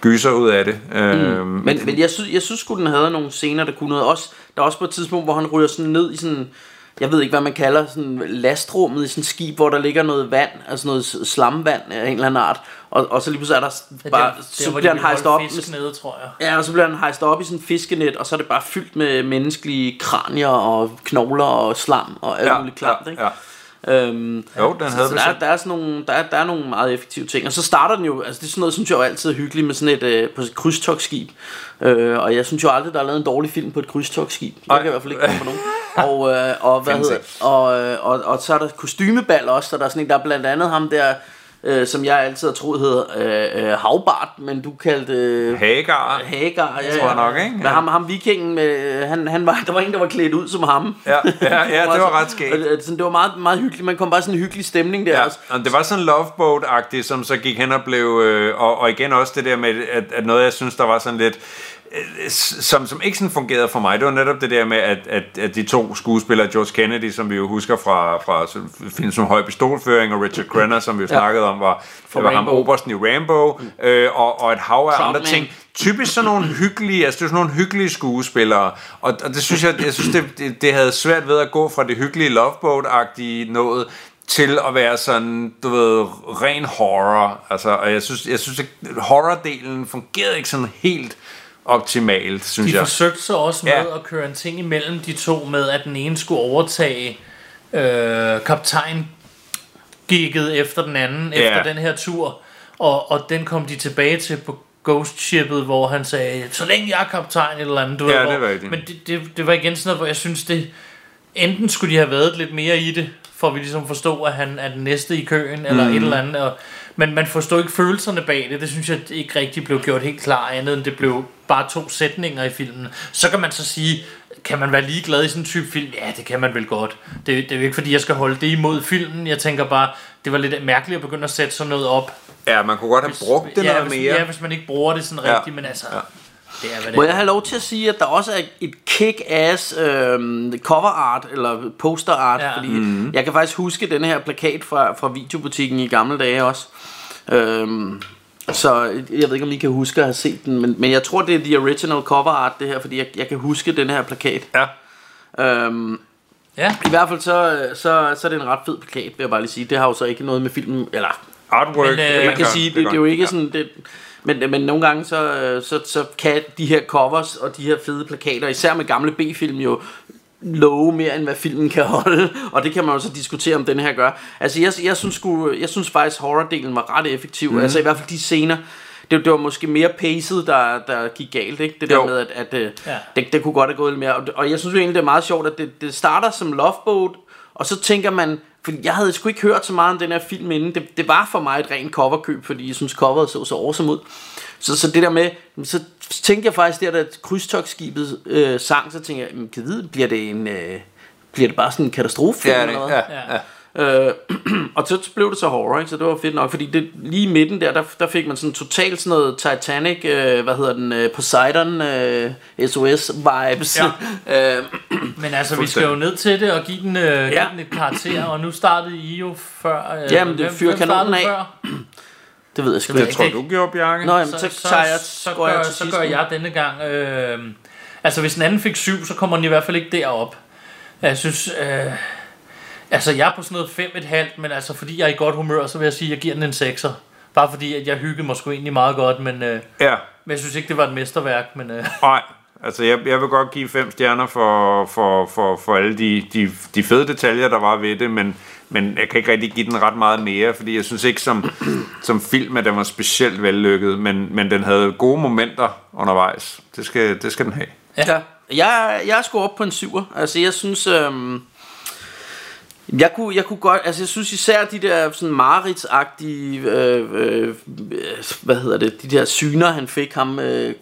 gyser ud af det. Øh, Men, men jeg, synes, jeg synes sgu, den havde nogle scener, der kunne noget. Også, der er også på et tidspunkt, hvor han ryger sådan ned i sådan... Jeg ved ikke, hvad man kalder sådan lastrummet i sådan et skib, hvor der ligger noget vand, altså noget slamvand af en eller anden art. Og, og så lige pludselig er der bare, så bliver han hejst op, fisk nede, tror jeg. ja, og så bliver han hejst op i sådan en fiskenet, og så er det bare fyldt med menneskelige kranier og knogler og slam og alt ja, muligt klamt, ja, ikke? ja. Øhm, Jo, den havde så vi der, er, der, er sådan nogle, der, er, der er nogle meget effektive ting. Og så starter den jo, altså det er sådan noget, synes jeg jo altid er hyggeligt med sådan et, øh, på et krydstogsskib. Øh, og jeg synes jo aldrig, der er lavet en dårlig film på et krydstogsskib. Jeg kan i hvert fald ikke komme på nogen. Og, øh, og, hvad hedder, og, øh, og, og, så er der kostymebal også, så der er sådan en, der er blandt andet ham der, øh, som jeg altid har troet hedder øh, øh, Havbart, men du kaldte... Øh, Hagar. Hagar, ja, tror jeg nok, ikke? Men ham, ham vikingen, med, han, han var, der var en, der var klædt ud som ham. Ja, ja, ja, det var ret skægt. Sådan, det var meget, meget hyggeligt. Man kom bare sådan en hyggelig stemning der Ja, også. og det var sådan loveboat-agtigt, som så gik hen og blev... Øh, og, og igen også det der med, at, at noget, jeg synes, der var sådan lidt... øh, Som, som ikke sådan fungerede for mig, det var netop det der med, at, at, at de to skuespillere, George Kennedy, som vi jo husker fra, fra film som Høj Pistolføring, og Richard Crenna, som vi jo Ja. snakkede om, var, det var ham obersten i Rambo, øh, og, og et hav af andre Troutman. ting. Typisk sådan nogle hyggelige, altså det er sådan nogle hyggelige skuespillere, og, og det synes jeg, jeg synes, det, det, det havde svært ved at gå fra det hyggelige loveboat-agtige noget, til at være sådan, du ved, ren horror. Altså, og jeg synes, jeg synes at horror-delen fungerede ikke sådan helt optimalt, synes De jeg. forsøgte så også med Ja. at køre en ting imellem de to med, at den ene skulle overtage øh, kaptajn gigget efter den anden, Ja. efter den her tur. Og, og den kom de tilbage til på Ghost Ship'et, hvor han sagde, så længe jeg er kaptajn eller andet. Du Ja, ved, det var rigtigt. Men det, det, det var igen sådan noget, hvor jeg synes, det enten skulle de have været lidt mere i det, for at vi ligesom forstå, at han er den næste i køen, eller Mhm. et eller andet. Og, men man forstod ikke følelserne bag det. Det synes jeg ikke rigtig blev gjort helt klar, andet end det blev bare to sætninger i filmen. Så kan man så sige, kan man være ligeglad i sådan en type film? Ja, det kan man vel godt. Det, det er jo ikke fordi, jeg skal holde det imod filmen. Jeg tænker bare, det var lidt mærkeligt at begynde at sætte sådan noget op. Ja, man kunne godt have brugt det ja, noget hvis, mere. Ja, hvis man ikke bruger det sådan Ja. rigtigt, men altså... Ja. Det er, hvad det Må jeg have lov til at sige, at der også er et kick-ass øhm, cover art, eller poster art, Ja. fordi mm-hmm. jeg kan faktisk huske den her plakat fra, fra videobutikken i gamle dage også. Øhm, så jeg ved ikke, om I kan huske at have set den, men, men jeg tror, det er the original cover art, det her, fordi jeg, jeg kan huske den her plakat. Ja. Øhm, Ja, I hvert fald så, så, så er det en ret fed plakat, vil jeg bare lige sige. Det har jo så ikke noget med filmen, eller Artwork. Men, øh, man kan sige, det, det, det er jo ikke Ja. sådan... Det, men, men nogle gange så, øh, så, så kan de her covers og de her fede plakater, især med gamle B-film jo, love mere end hvad filmen kan holde, og det kan man jo så diskutere om den her gør. Altså jeg, jeg synes sgu, jeg synes faktisk horror-delen var ret effektiv, mm. altså i hvert fald de scener, det, det var måske mere paced, der, der gik galt, ikke? Det der Jo. med, at, at øh, Ja. det, det kunne godt have gået lidt mere. Og, og jeg synes jo egentlig, det er meget sjovt, at det, det starter som Loveboat, og så tænker man, fordi jeg havde sgu ikke hørt så meget om den her film inden, det, det var for mig et rent coverkøb, fordi jeg synes coveret så så awesome ud. Så, så det der med, så tænkte jeg faktisk der, da krydstogsskibet øh, sang, så tænkte jeg, "Men kan vide, bliver det en... Øh, bliver det bare sådan en katastrofe? Ja, eller det, hvad? ja, ja. Øh, og så blev det så horror, ikke? så det var fedt nok, fordi det, lige i midten der, der, der fik man sådan totalt sådan noget Titanic, øh, hvad hedder den, øh, Poseidon, øh, SOS vibes. Ja. øh, men altså, vi skal jo ned til det og give den, øh, ja. give den et karakter, og nu startede I jo før... Øh, Jamen, det fyrer kanonen af. Før? det ved jeg sgu ikke. tror ikke. du gjorde, Bjarke? Nå, jamen, så, så, så, jeg, så, går gør, jeg til så gør jeg denne gang. Øh, altså, hvis den anden fik syv, så kommer den i hvert fald ikke derop. Jeg synes... Øh, Altså, jeg er på sådan noget 5,5, men altså, fordi jeg er i godt humør, så vil jeg sige, at jeg giver den en 6'er. Bare fordi, at jeg hyggede mig sgu egentlig meget godt, men, øh, Ja, men jeg synes ikke, det var et mesterværk. Men, øh, nej. Altså, jeg, jeg vil godt give fem stjerner for, for, for, for alle de, de, de fede detaljer, der var ved det, men, men jeg kan ikke rigtig give den ret meget mere, fordi jeg synes ikke som, som film, at den var specielt vellykket, men, men den havde gode momenter undervejs. Det skal, det skal den have. Ja. Jeg, jeg er sgu op på en syver. Altså, jeg synes... Øhm, jeg kunne, jeg kunne godt, altså jeg synes især de der sådan mareridsagtige, øh, øh, hvad hedder det, de der syner han fik ham, øh,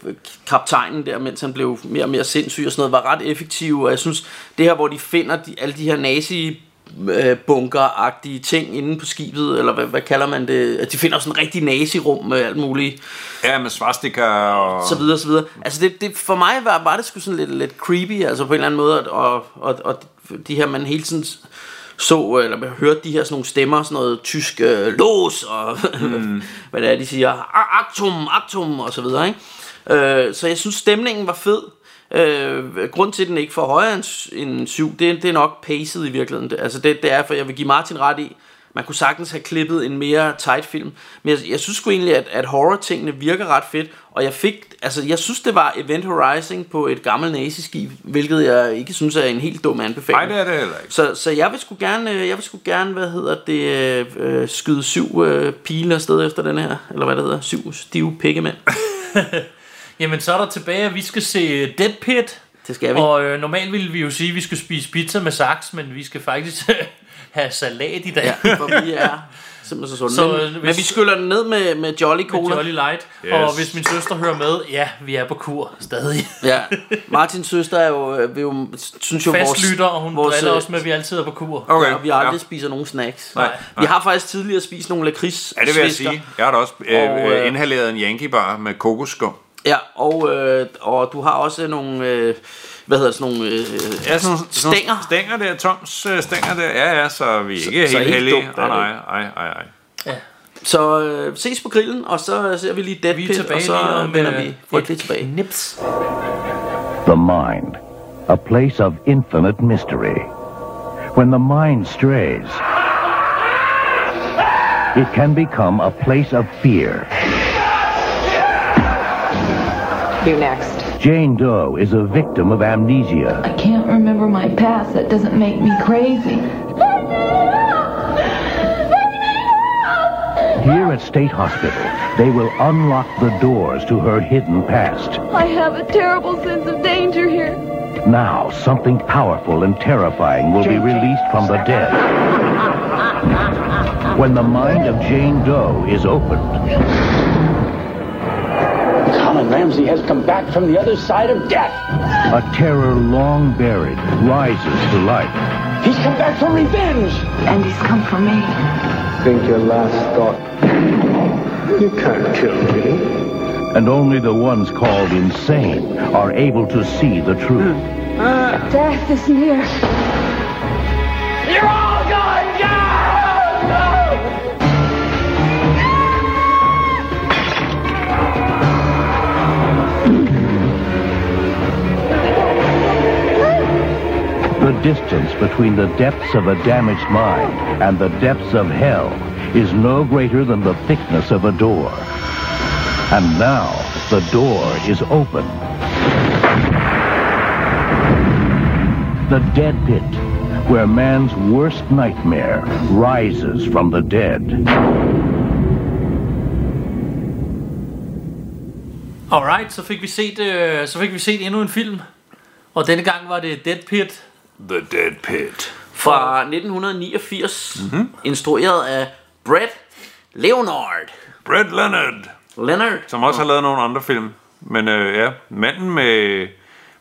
kaptajnen der, mens han blev mere og mere sindssyg og sådan noget, var ret effektive, og jeg synes det her, hvor de finder de, alle de her nazi øh, bunker-agtige ting inde på skibet, eller hvad, hvad kalder man det, at de finder sådan en rigtig nazi-rum med alt muligt, Ja, med svastika og... så videre, så videre. Altså det, det, for mig var, var det sgu sådan lidt, lidt creepy, altså på en eller anden måde, og, og, og de her, man hele tiden så, eller hørte de her sådan nogle stemmer, sådan noget tysk øh, lås, og mm. hvad det er, de siger, "A- aktum, aktum, og så videre, ikke? Øh, så jeg synes, stemningen var fed. Øh, grund til, at den ikke får højere end, s- end 7, det, det er nok pacet i virkeligheden. Altså det, det er, for jeg vil give Martin ret i, man kunne sagtens have klippet en mere tight film. Men jeg, jeg synes sgu egentlig, at, at horror-tingene virker ret fedt. Og jeg fik, altså jeg synes, det var Event Horizon på et gammelt naziskib, hvilket jeg ikke synes er en helt dum anbefaling. Nej, det er det heller ikke. Så, så jeg vil sgu gerne, øh, jeg vil sgu gerne, hvad hedder det, øh, skyde syv øh, pile afsted efter den her, eller hvad det hedder, syv stive pikkemænd. jamen, så er der tilbage, at vi skal se Dead Pit. Det skal vi. Og øh, normalt ville vi jo sige, at vi skal spise pizza med saks, men vi skal faktisk have salat i dag. Ja, for vi er simpelthen så sunde. Så, Så, øh, men, hvis- men vi skyller den ned med, med Jolly Cola. Jolly Light. Yes. Og hvis min søster hører med, ja, vi er på kur stadig. Ja, Martins søster er jo, øh, vil jo synes jo Fastlytter, og hun vores, driller øh, os med, at vi altid er på kur. Okay, ja, og vi aldrig ja. spiser nogen snacks. Nej. Vi har faktisk tidligere spist nogle lakrids Ja, det vil jeg sige. Jeg har da også øh, Og, øh, øh, inhaleret en Yankee bar med kokoskum. Ja, og, øh, og du har også nogle, øh, hvad hedder sådan nogle øh, Ja, sådan stænger. Stænger der, Toms øh, stænger der. Ja, ja, så vi er ikke så helt heldige. dumt er Nej, nej, nej, nej, nej. Så øh, ses på grillen, og så ser vi lige Dead Vi er Pit, tilbage og så vender øh, vi frygteligt et tilbage. Nips. The mind, a place of infinite mystery. When the mind strays, it can become a place of fear. You next. Jane Doe is a victim of amnesia. I can't remember my past. That doesn't make me crazy. Here at State Hospital, they will unlock the doors to her hidden past. I have a terrible sense of danger here. Now, something powerful and terrifying will be released from the dead. When the mind of Jane Doe is opened, Colin Ramsey has come back from the other side of death. a terror long buried rises to life. He's come back for revenge. And he's come for me. Think your last thought. You can't kill me. And only the ones called insane are able to see the truth. Death is near. Distance between the depths of a damaged mind and the depths of hell is no greater than the thickness of a door. And now the door is open. The Dead Pit, where man's worst nightmare rises from the dead. Alright, så fik vi set, øh, så fik vi set endnu en film. Og denne gang var det Dead Pit. The Dead Pit. Fra 1989, Mhm. mm-hmm. instrueret af Brett Leonard. Brett Leonard, Leonard. som også har lavet nogle andre film. Men øh, ja, manden med,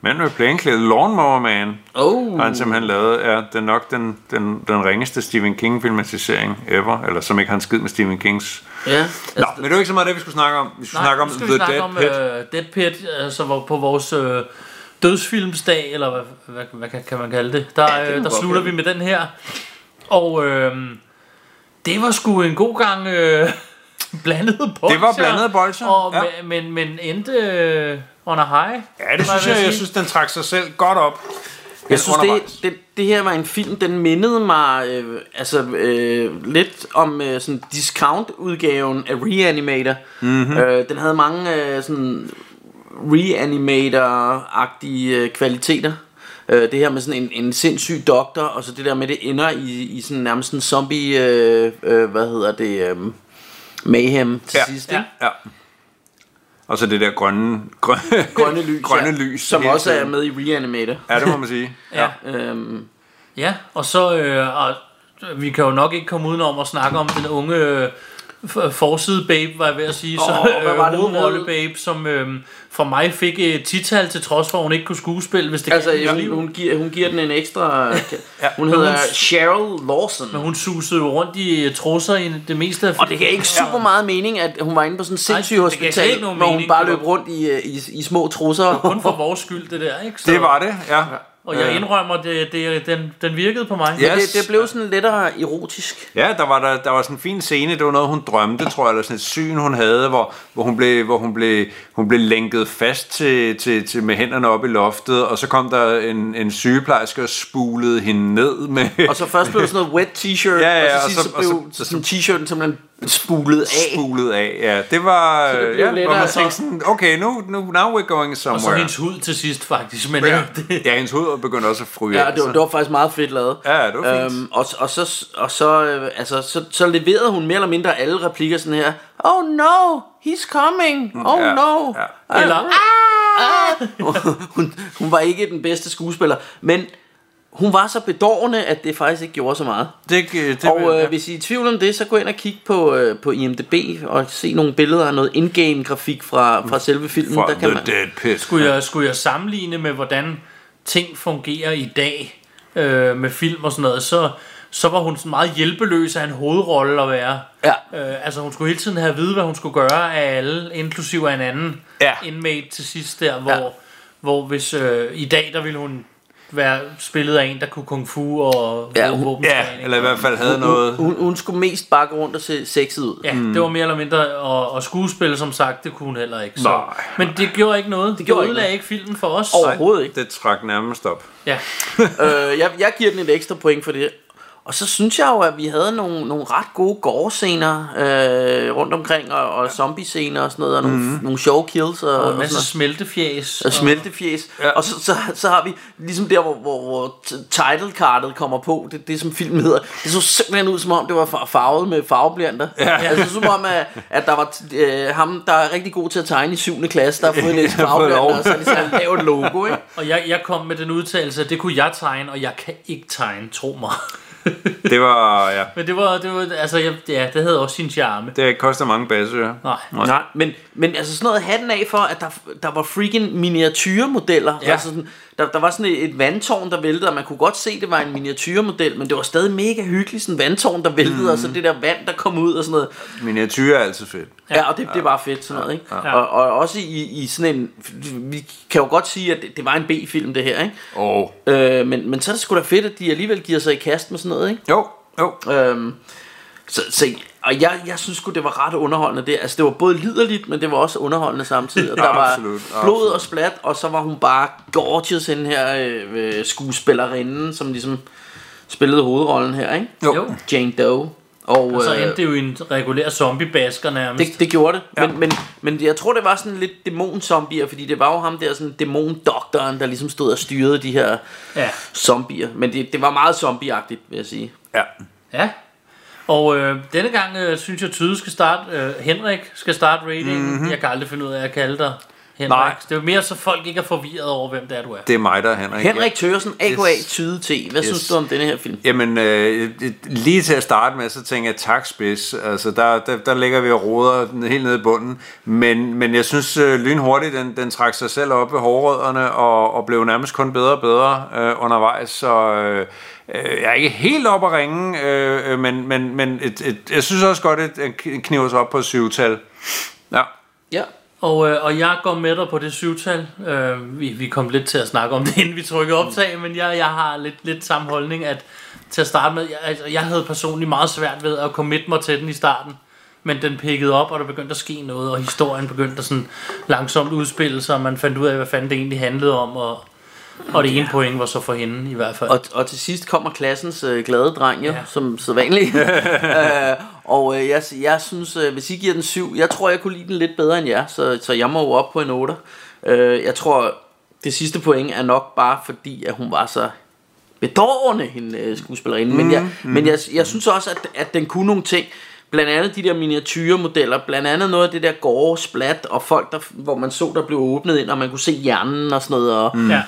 manden med plainklædet Lawnmower Man, Oh. har han simpelthen lavet, er den nok den, den, den ringeste Stephen King-filmatisering ever, eller som ikke har en skid med Stephen Kings. Ja. Nå, men det er jo ikke så meget det, vi skulle snakke om. Vi skulle snakke om skal The vi snakke Dead om Pit. øh, Dead Pit, altså på vores øh, dødsfilmsdag, eller hvad, hvad, hvad kan, kan man kalde det. Der, kan øh, man der slutter vi med den her. Og øh, det var sgu en god gang øh, blandede bolcher. Det var blandede bolsjer, Og, ja. men, men, men endte øh, on a high. Ja, det synes jeg, jeg sige. synes, den trak sig selv godt op. Jeg synes, det, det, det her var en film, den mindede mig øh, altså, øh, lidt om øh, sådan discount-udgaven af Reanimator. Mm-hmm. Øh, den havde mange øh, sådan Reanimator-agtige øh, kvaliteter. Øh, det her med sådan en, en sindssyg doktor, og så det der med, det ender i, i sådan nærmest en zombie, øh, øh, hvad hedder det, øh, mayhem til Ja, sidst, ja. ikke? Ja. Og så det der grønne, grønne, Grønne lys, grønne ja, lys som også er tiden. med i Reanimator. Ja, det må man sige. Ja. Øhm, Ja, og så øh, og vi kan jo nok ikke komme udenom at snakke om den unge øh, forside babe, var jeg ved at sige, så Åh, hvad var det, hovedrolle hed? babe, som øh, for mig fik et tital til trods for, at hun ikke kunne skuespille, hvis det Altså, gav hun, liv. hun, giver, hun giver den en ekstra... ja, hun hedder hun- Cheryl Lawson. Men hun susede jo rundt i øh, trusser i det meste af Og det gav ikke super meget mening, at hun var inde på sådan en sindssyg det hospital, hvor hun mening. bare Det løb rundt i, øh, i, i små trusser. kun for vores skyld, det der, ikke? Så, Det var det, ja. Og jeg indrømmer, det, det, den, den virkede på mig. Ja. det, det blev sådan lettere erotisk. Ja, der var, der, der var sådan en fin scene, det var noget, hun drømte, tror jeg, eller sådan et syn, hun havde, hvor, hvor, hun, blev, hvor hun, blev, hun blev lænket fast til, til, til, med hænderne op i loftet, og så kom der en, en sygeplejerske og spulede hende ned med... Og så først blev det sådan noget wet t-shirt, Ja, ja, og så og så- så, og blev så- sådan t-shirten simpelthen spulet af. spulet af, ja. Det var, det blev ja, lidt hvor man altså- tænkte sådan, okay, nu, nu, now we're going Og så somewhere. hendes hud til sidst, faktisk. Men ja, ja. det, ja, hendes hoved begyndte også at fryge Ja, det var, så- det var faktisk meget fedt lavet. Ja, det var fint. og, og så, og så, øh, altså, så, så leverede hun mere eller mindre alle replikker sådan her. Oh no, he's coming. Oh Ja, no. ja. eller, Ah! hun, hun var ikke den bedste skuespiller, men hun var så bedårende, at det faktisk ikke gjorde så meget. det, det, Og ja. øh, hvis I er i tvivl om det, så gå ind og kig på, øh, på IMDb og se nogle billeder af noget in-game grafik fra, fra selve filmen. For der kan the man, dead pit. skulle, jeg, skulle jeg sammenligne med, hvordan ting fungerer i dag øh, med film og sådan noget, så, så var hun sådan meget hjælpeløs af en hovedrolle at være. Ja. Øh, altså hun skulle hele tiden have at vide, hvad hun skulle gøre af alle, inklusive af en anden Ja. inmate til sidst der, hvor, Ja. hvor hvis øh, i dag, der ville hun være spillet af en, der kunne kung fu og Ja, ja, hun- våbentræning. Ja, eller i hvert fald havde noget... hun, hun skulle mest bare gå rundt og se sexet ud. Ja, mm. det var mere eller mindre, og, og skuespille som sagt, det kunne hun heller ikke. Så. Nej. Men det gjorde ikke noget. Det, gjorde det ikke ødelagde ikke filmen for os. Overhovedet ikke. Det trak nærmest op. Ja. øh, jeg, jeg giver den et ekstra point for det. Og så synes jeg jo, at vi havde nogle, nogle ret gode gore-scener øh, rundt omkring, og, og zombie-scener og sådan noget, og nogle, mm. nogle sjove kills og, Og og en masse sådan smeltefjæs. noget. Og smeltefjes. Ja. Og så, så, så har vi ligesom der, hvor, hvor, hvor t- title-kartet kommer på, det, det som filmen hedder. Det så simpelthen ud, som om det var far- farvet med farveblyanter. Ja. Altså som om, at, at der var t- øh, ham, der er rigtig god til at tegne i 7. klasse, der har fået lov. farveblyanter, og så så lavet et logo, ikke? Og jeg, jeg kom med den udtalelse, at det kunne jeg tegne, og jeg kan ikke tegne, tro mig. Det var, ja, Men det var, det var altså, ja, det havde også sin charme. det koster mange basører. Nej. Nej, men, men altså sådan noget hatten af for, at der, der var freaking miniatyrmodeller. Ja. Ja. Altså sådan, der, der var sådan et, et vandtårn, der væltede, og man kunne godt se, at det var en miniatyrmodel, men det var stadig mega hyggeligt, sådan en vandtårn, der væltede, mm. og så det der vand, der kom ud og sådan noget. Miniatyr er altid fedt. Ja, ja og det, det var fedt sådan noget, ikke? Ja. Og, og også i, i sådan en, vi kan jo godt sige, at det, det var en B-film det her, ikke? Og Øh, men, men så er det sgu da fedt, at de alligevel giver sig i kast med sådan noget, ikke? jo, jo. Øhm, så, så, og jeg, jeg synes sgu, det var ret underholdende det. Altså, det var både liderligt, men det var også underholdende samtidig. Og Ja, der var absolut, blod absolut. og splat, og så var hun bare gorgeous, den her øh, øh, skuespillerinde, som ligesom spillede hovedrollen her, ikke? Jo. Jo. Jane Doe. Og, Og så øh, endte det jo i en regulær zombie-basker nærmest. det, det gjorde det. Ja. Men, men, men jeg tror, det var sådan lidt dæmon-zombier, fordi det var jo ham der, sådan dæmon-doktoren, der ligesom stod og styrede de her Ja. zombier. Men det, det var meget zombieagtigt, vil jeg sige. Ja. Ja. Og øh, denne gang øh, synes jeg, Tyde skal starte, øh, Henrik skal starte ratingen. Mm-hmm. Jeg kan aldrig finde ud af at kalde dig Henrik. Nej. Det er jo mere, så folk ikke er forvirret over, hvem det er, du er. Det er mig, der er Henrik. Henrik Tørsen, A.K.A. Yes. Tyde T. Hvad Yes. synes du om denne her film? Jamen, øh, lige til at starte med, så tænker jeg, tak spids. Altså, der, der, der ligger vi og roder helt nede i bunden. Men, men jeg synes øh, lynhurtigt, den, den trak sig selv op ved hårrødderne, og, og blev nærmest kun bedre og bedre øh, undervejs. Så øh, øh, jeg er ikke helt op at ringe, øh, øh, men, men, men et, et, jeg synes også godt, at den kniver sig op på et syvtal. Ja. Ja. Og, øh, og jeg går med dig på det syvtal. Øh, vi, vi kom lidt til at snakke om det, inden vi trykkede optag, men jeg, jeg har lidt, lidt samme holdning, at til at starte med, jeg, altså, jeg havde personligt meget svært ved at commit mig til den i starten. Men den pikkede op, og der begyndte at ske noget, og historien begyndte at sådan langsomt udspille sig, og man fandt ud af, hvad fanden det egentlig handlede om, og Og det ene point var så for hende i hvert fald. Og, og til sidst kommer klassens øh, glade dreng jo, ja. som sædvanligt. øh, og øh, jeg, jeg synes, øh, hvis I giver den 7, jeg tror, jeg kunne lide den lidt bedre end jer, så, så jeg må jo op på en 8. Øh, jeg tror, det sidste point er nok bare fordi, at hun var så bedårende, hende øh, skuespillerinde. Mm, men jeg, mm. men jeg, jeg synes også, at, at den kunne nogle ting. Blandt andet de der miniatyrmodeller, blandt andet noget af det der gore splat, og folk, der, hvor man så, der blev åbnet ind, og man kunne se hjernen og sådan noget. Og, Mm. Ja.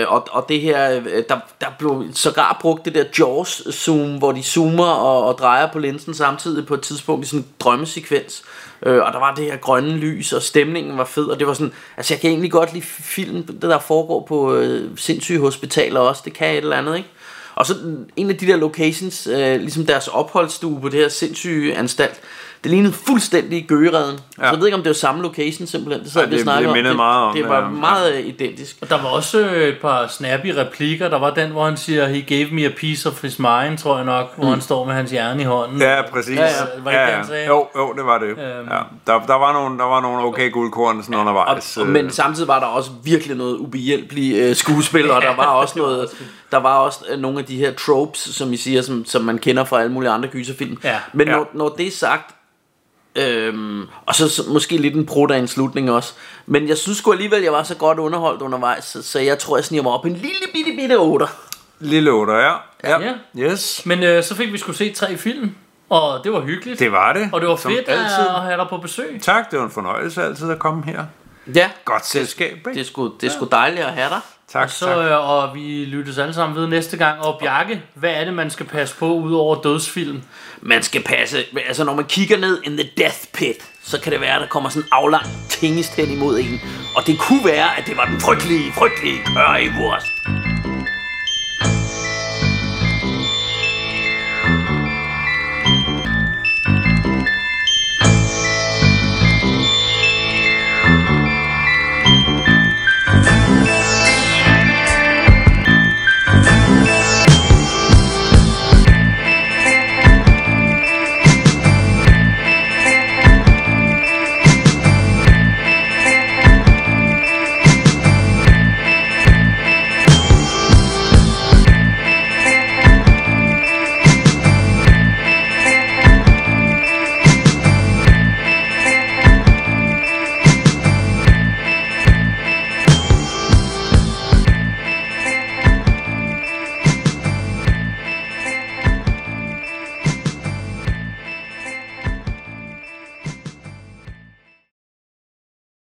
øh, og, og det her, øh, der, der blev sågar brugt det der Jaws zoom, hvor de zoomer og, og drejer på linsen samtidig på et tidspunkt i sådan en drømmesekvens. Øh, og der var det her grønne lys, og stemningen var fed, og det var sådan, altså jeg kan egentlig godt lide film, det der foregår på øh, sindssyge hospitaler også, det kan et eller andet, ikke? Og så en af de der locations, øh, ligesom deres opholdsstue på det her sindssyge anstalt, det lignede fuldstændig gøgereden. Ja. Så jeg ved ikke, om det var samme location simpelthen. Det, sad Ja, vi og det- snakkede det om. mindede meget om det. det, var ja. meget øh, identisk. Og der var også øh, et par snappy replikker. Der var den, hvor han siger, he gave me a piece of his mind, tror jeg nok, hvor Mm. han står med hans hjerne i hånden. Ja, præcis. Ja, ja. Var det ja, det, han sagde? Jo, jo, det var det. Øhm. ja. der, der, var nogle, der var nogle okay guldkorn sådan undervejs. Og, men samtidig var der også virkelig noget ubehjælpelig øh, skuespil, og der var også noget, der var også øh, nogle af de her tropes, som I siger, som, som man kender fra alle mulige andre gyserfilm. Ja. Men Ja. når, når det er sagt, øhm, og så, så måske lidt en en slutning også, men jeg synes sgu alligevel, jeg var så godt underholdt undervejs, så, så jeg tror, jeg sniger mig op en lille bitte bitte 8. Lille 8, ja. ja. Ja. Yes. Men øh, så fik vi skulle se tre film, og det var hyggeligt. Det var det. Og det var Som fedt altid. at have dig på besøg. Tak, det var en fornøjelse altid at komme her. Ja. Godt selskab, ikke? Det er sgu, det er sgu dejligt at have dig. Tak, og, så, øh, og vi lyttes alle sammen ved næste gang. Og Bjarke, hvad er det, man skal passe på, ud over dødsfilm? Man skal passe, altså når man kigger ned in the death pit, så kan det være, at der kommer sådan en aflang tingest hen imod en. Og det kunne være, at det var den frygtelige, frygtelige currywurst.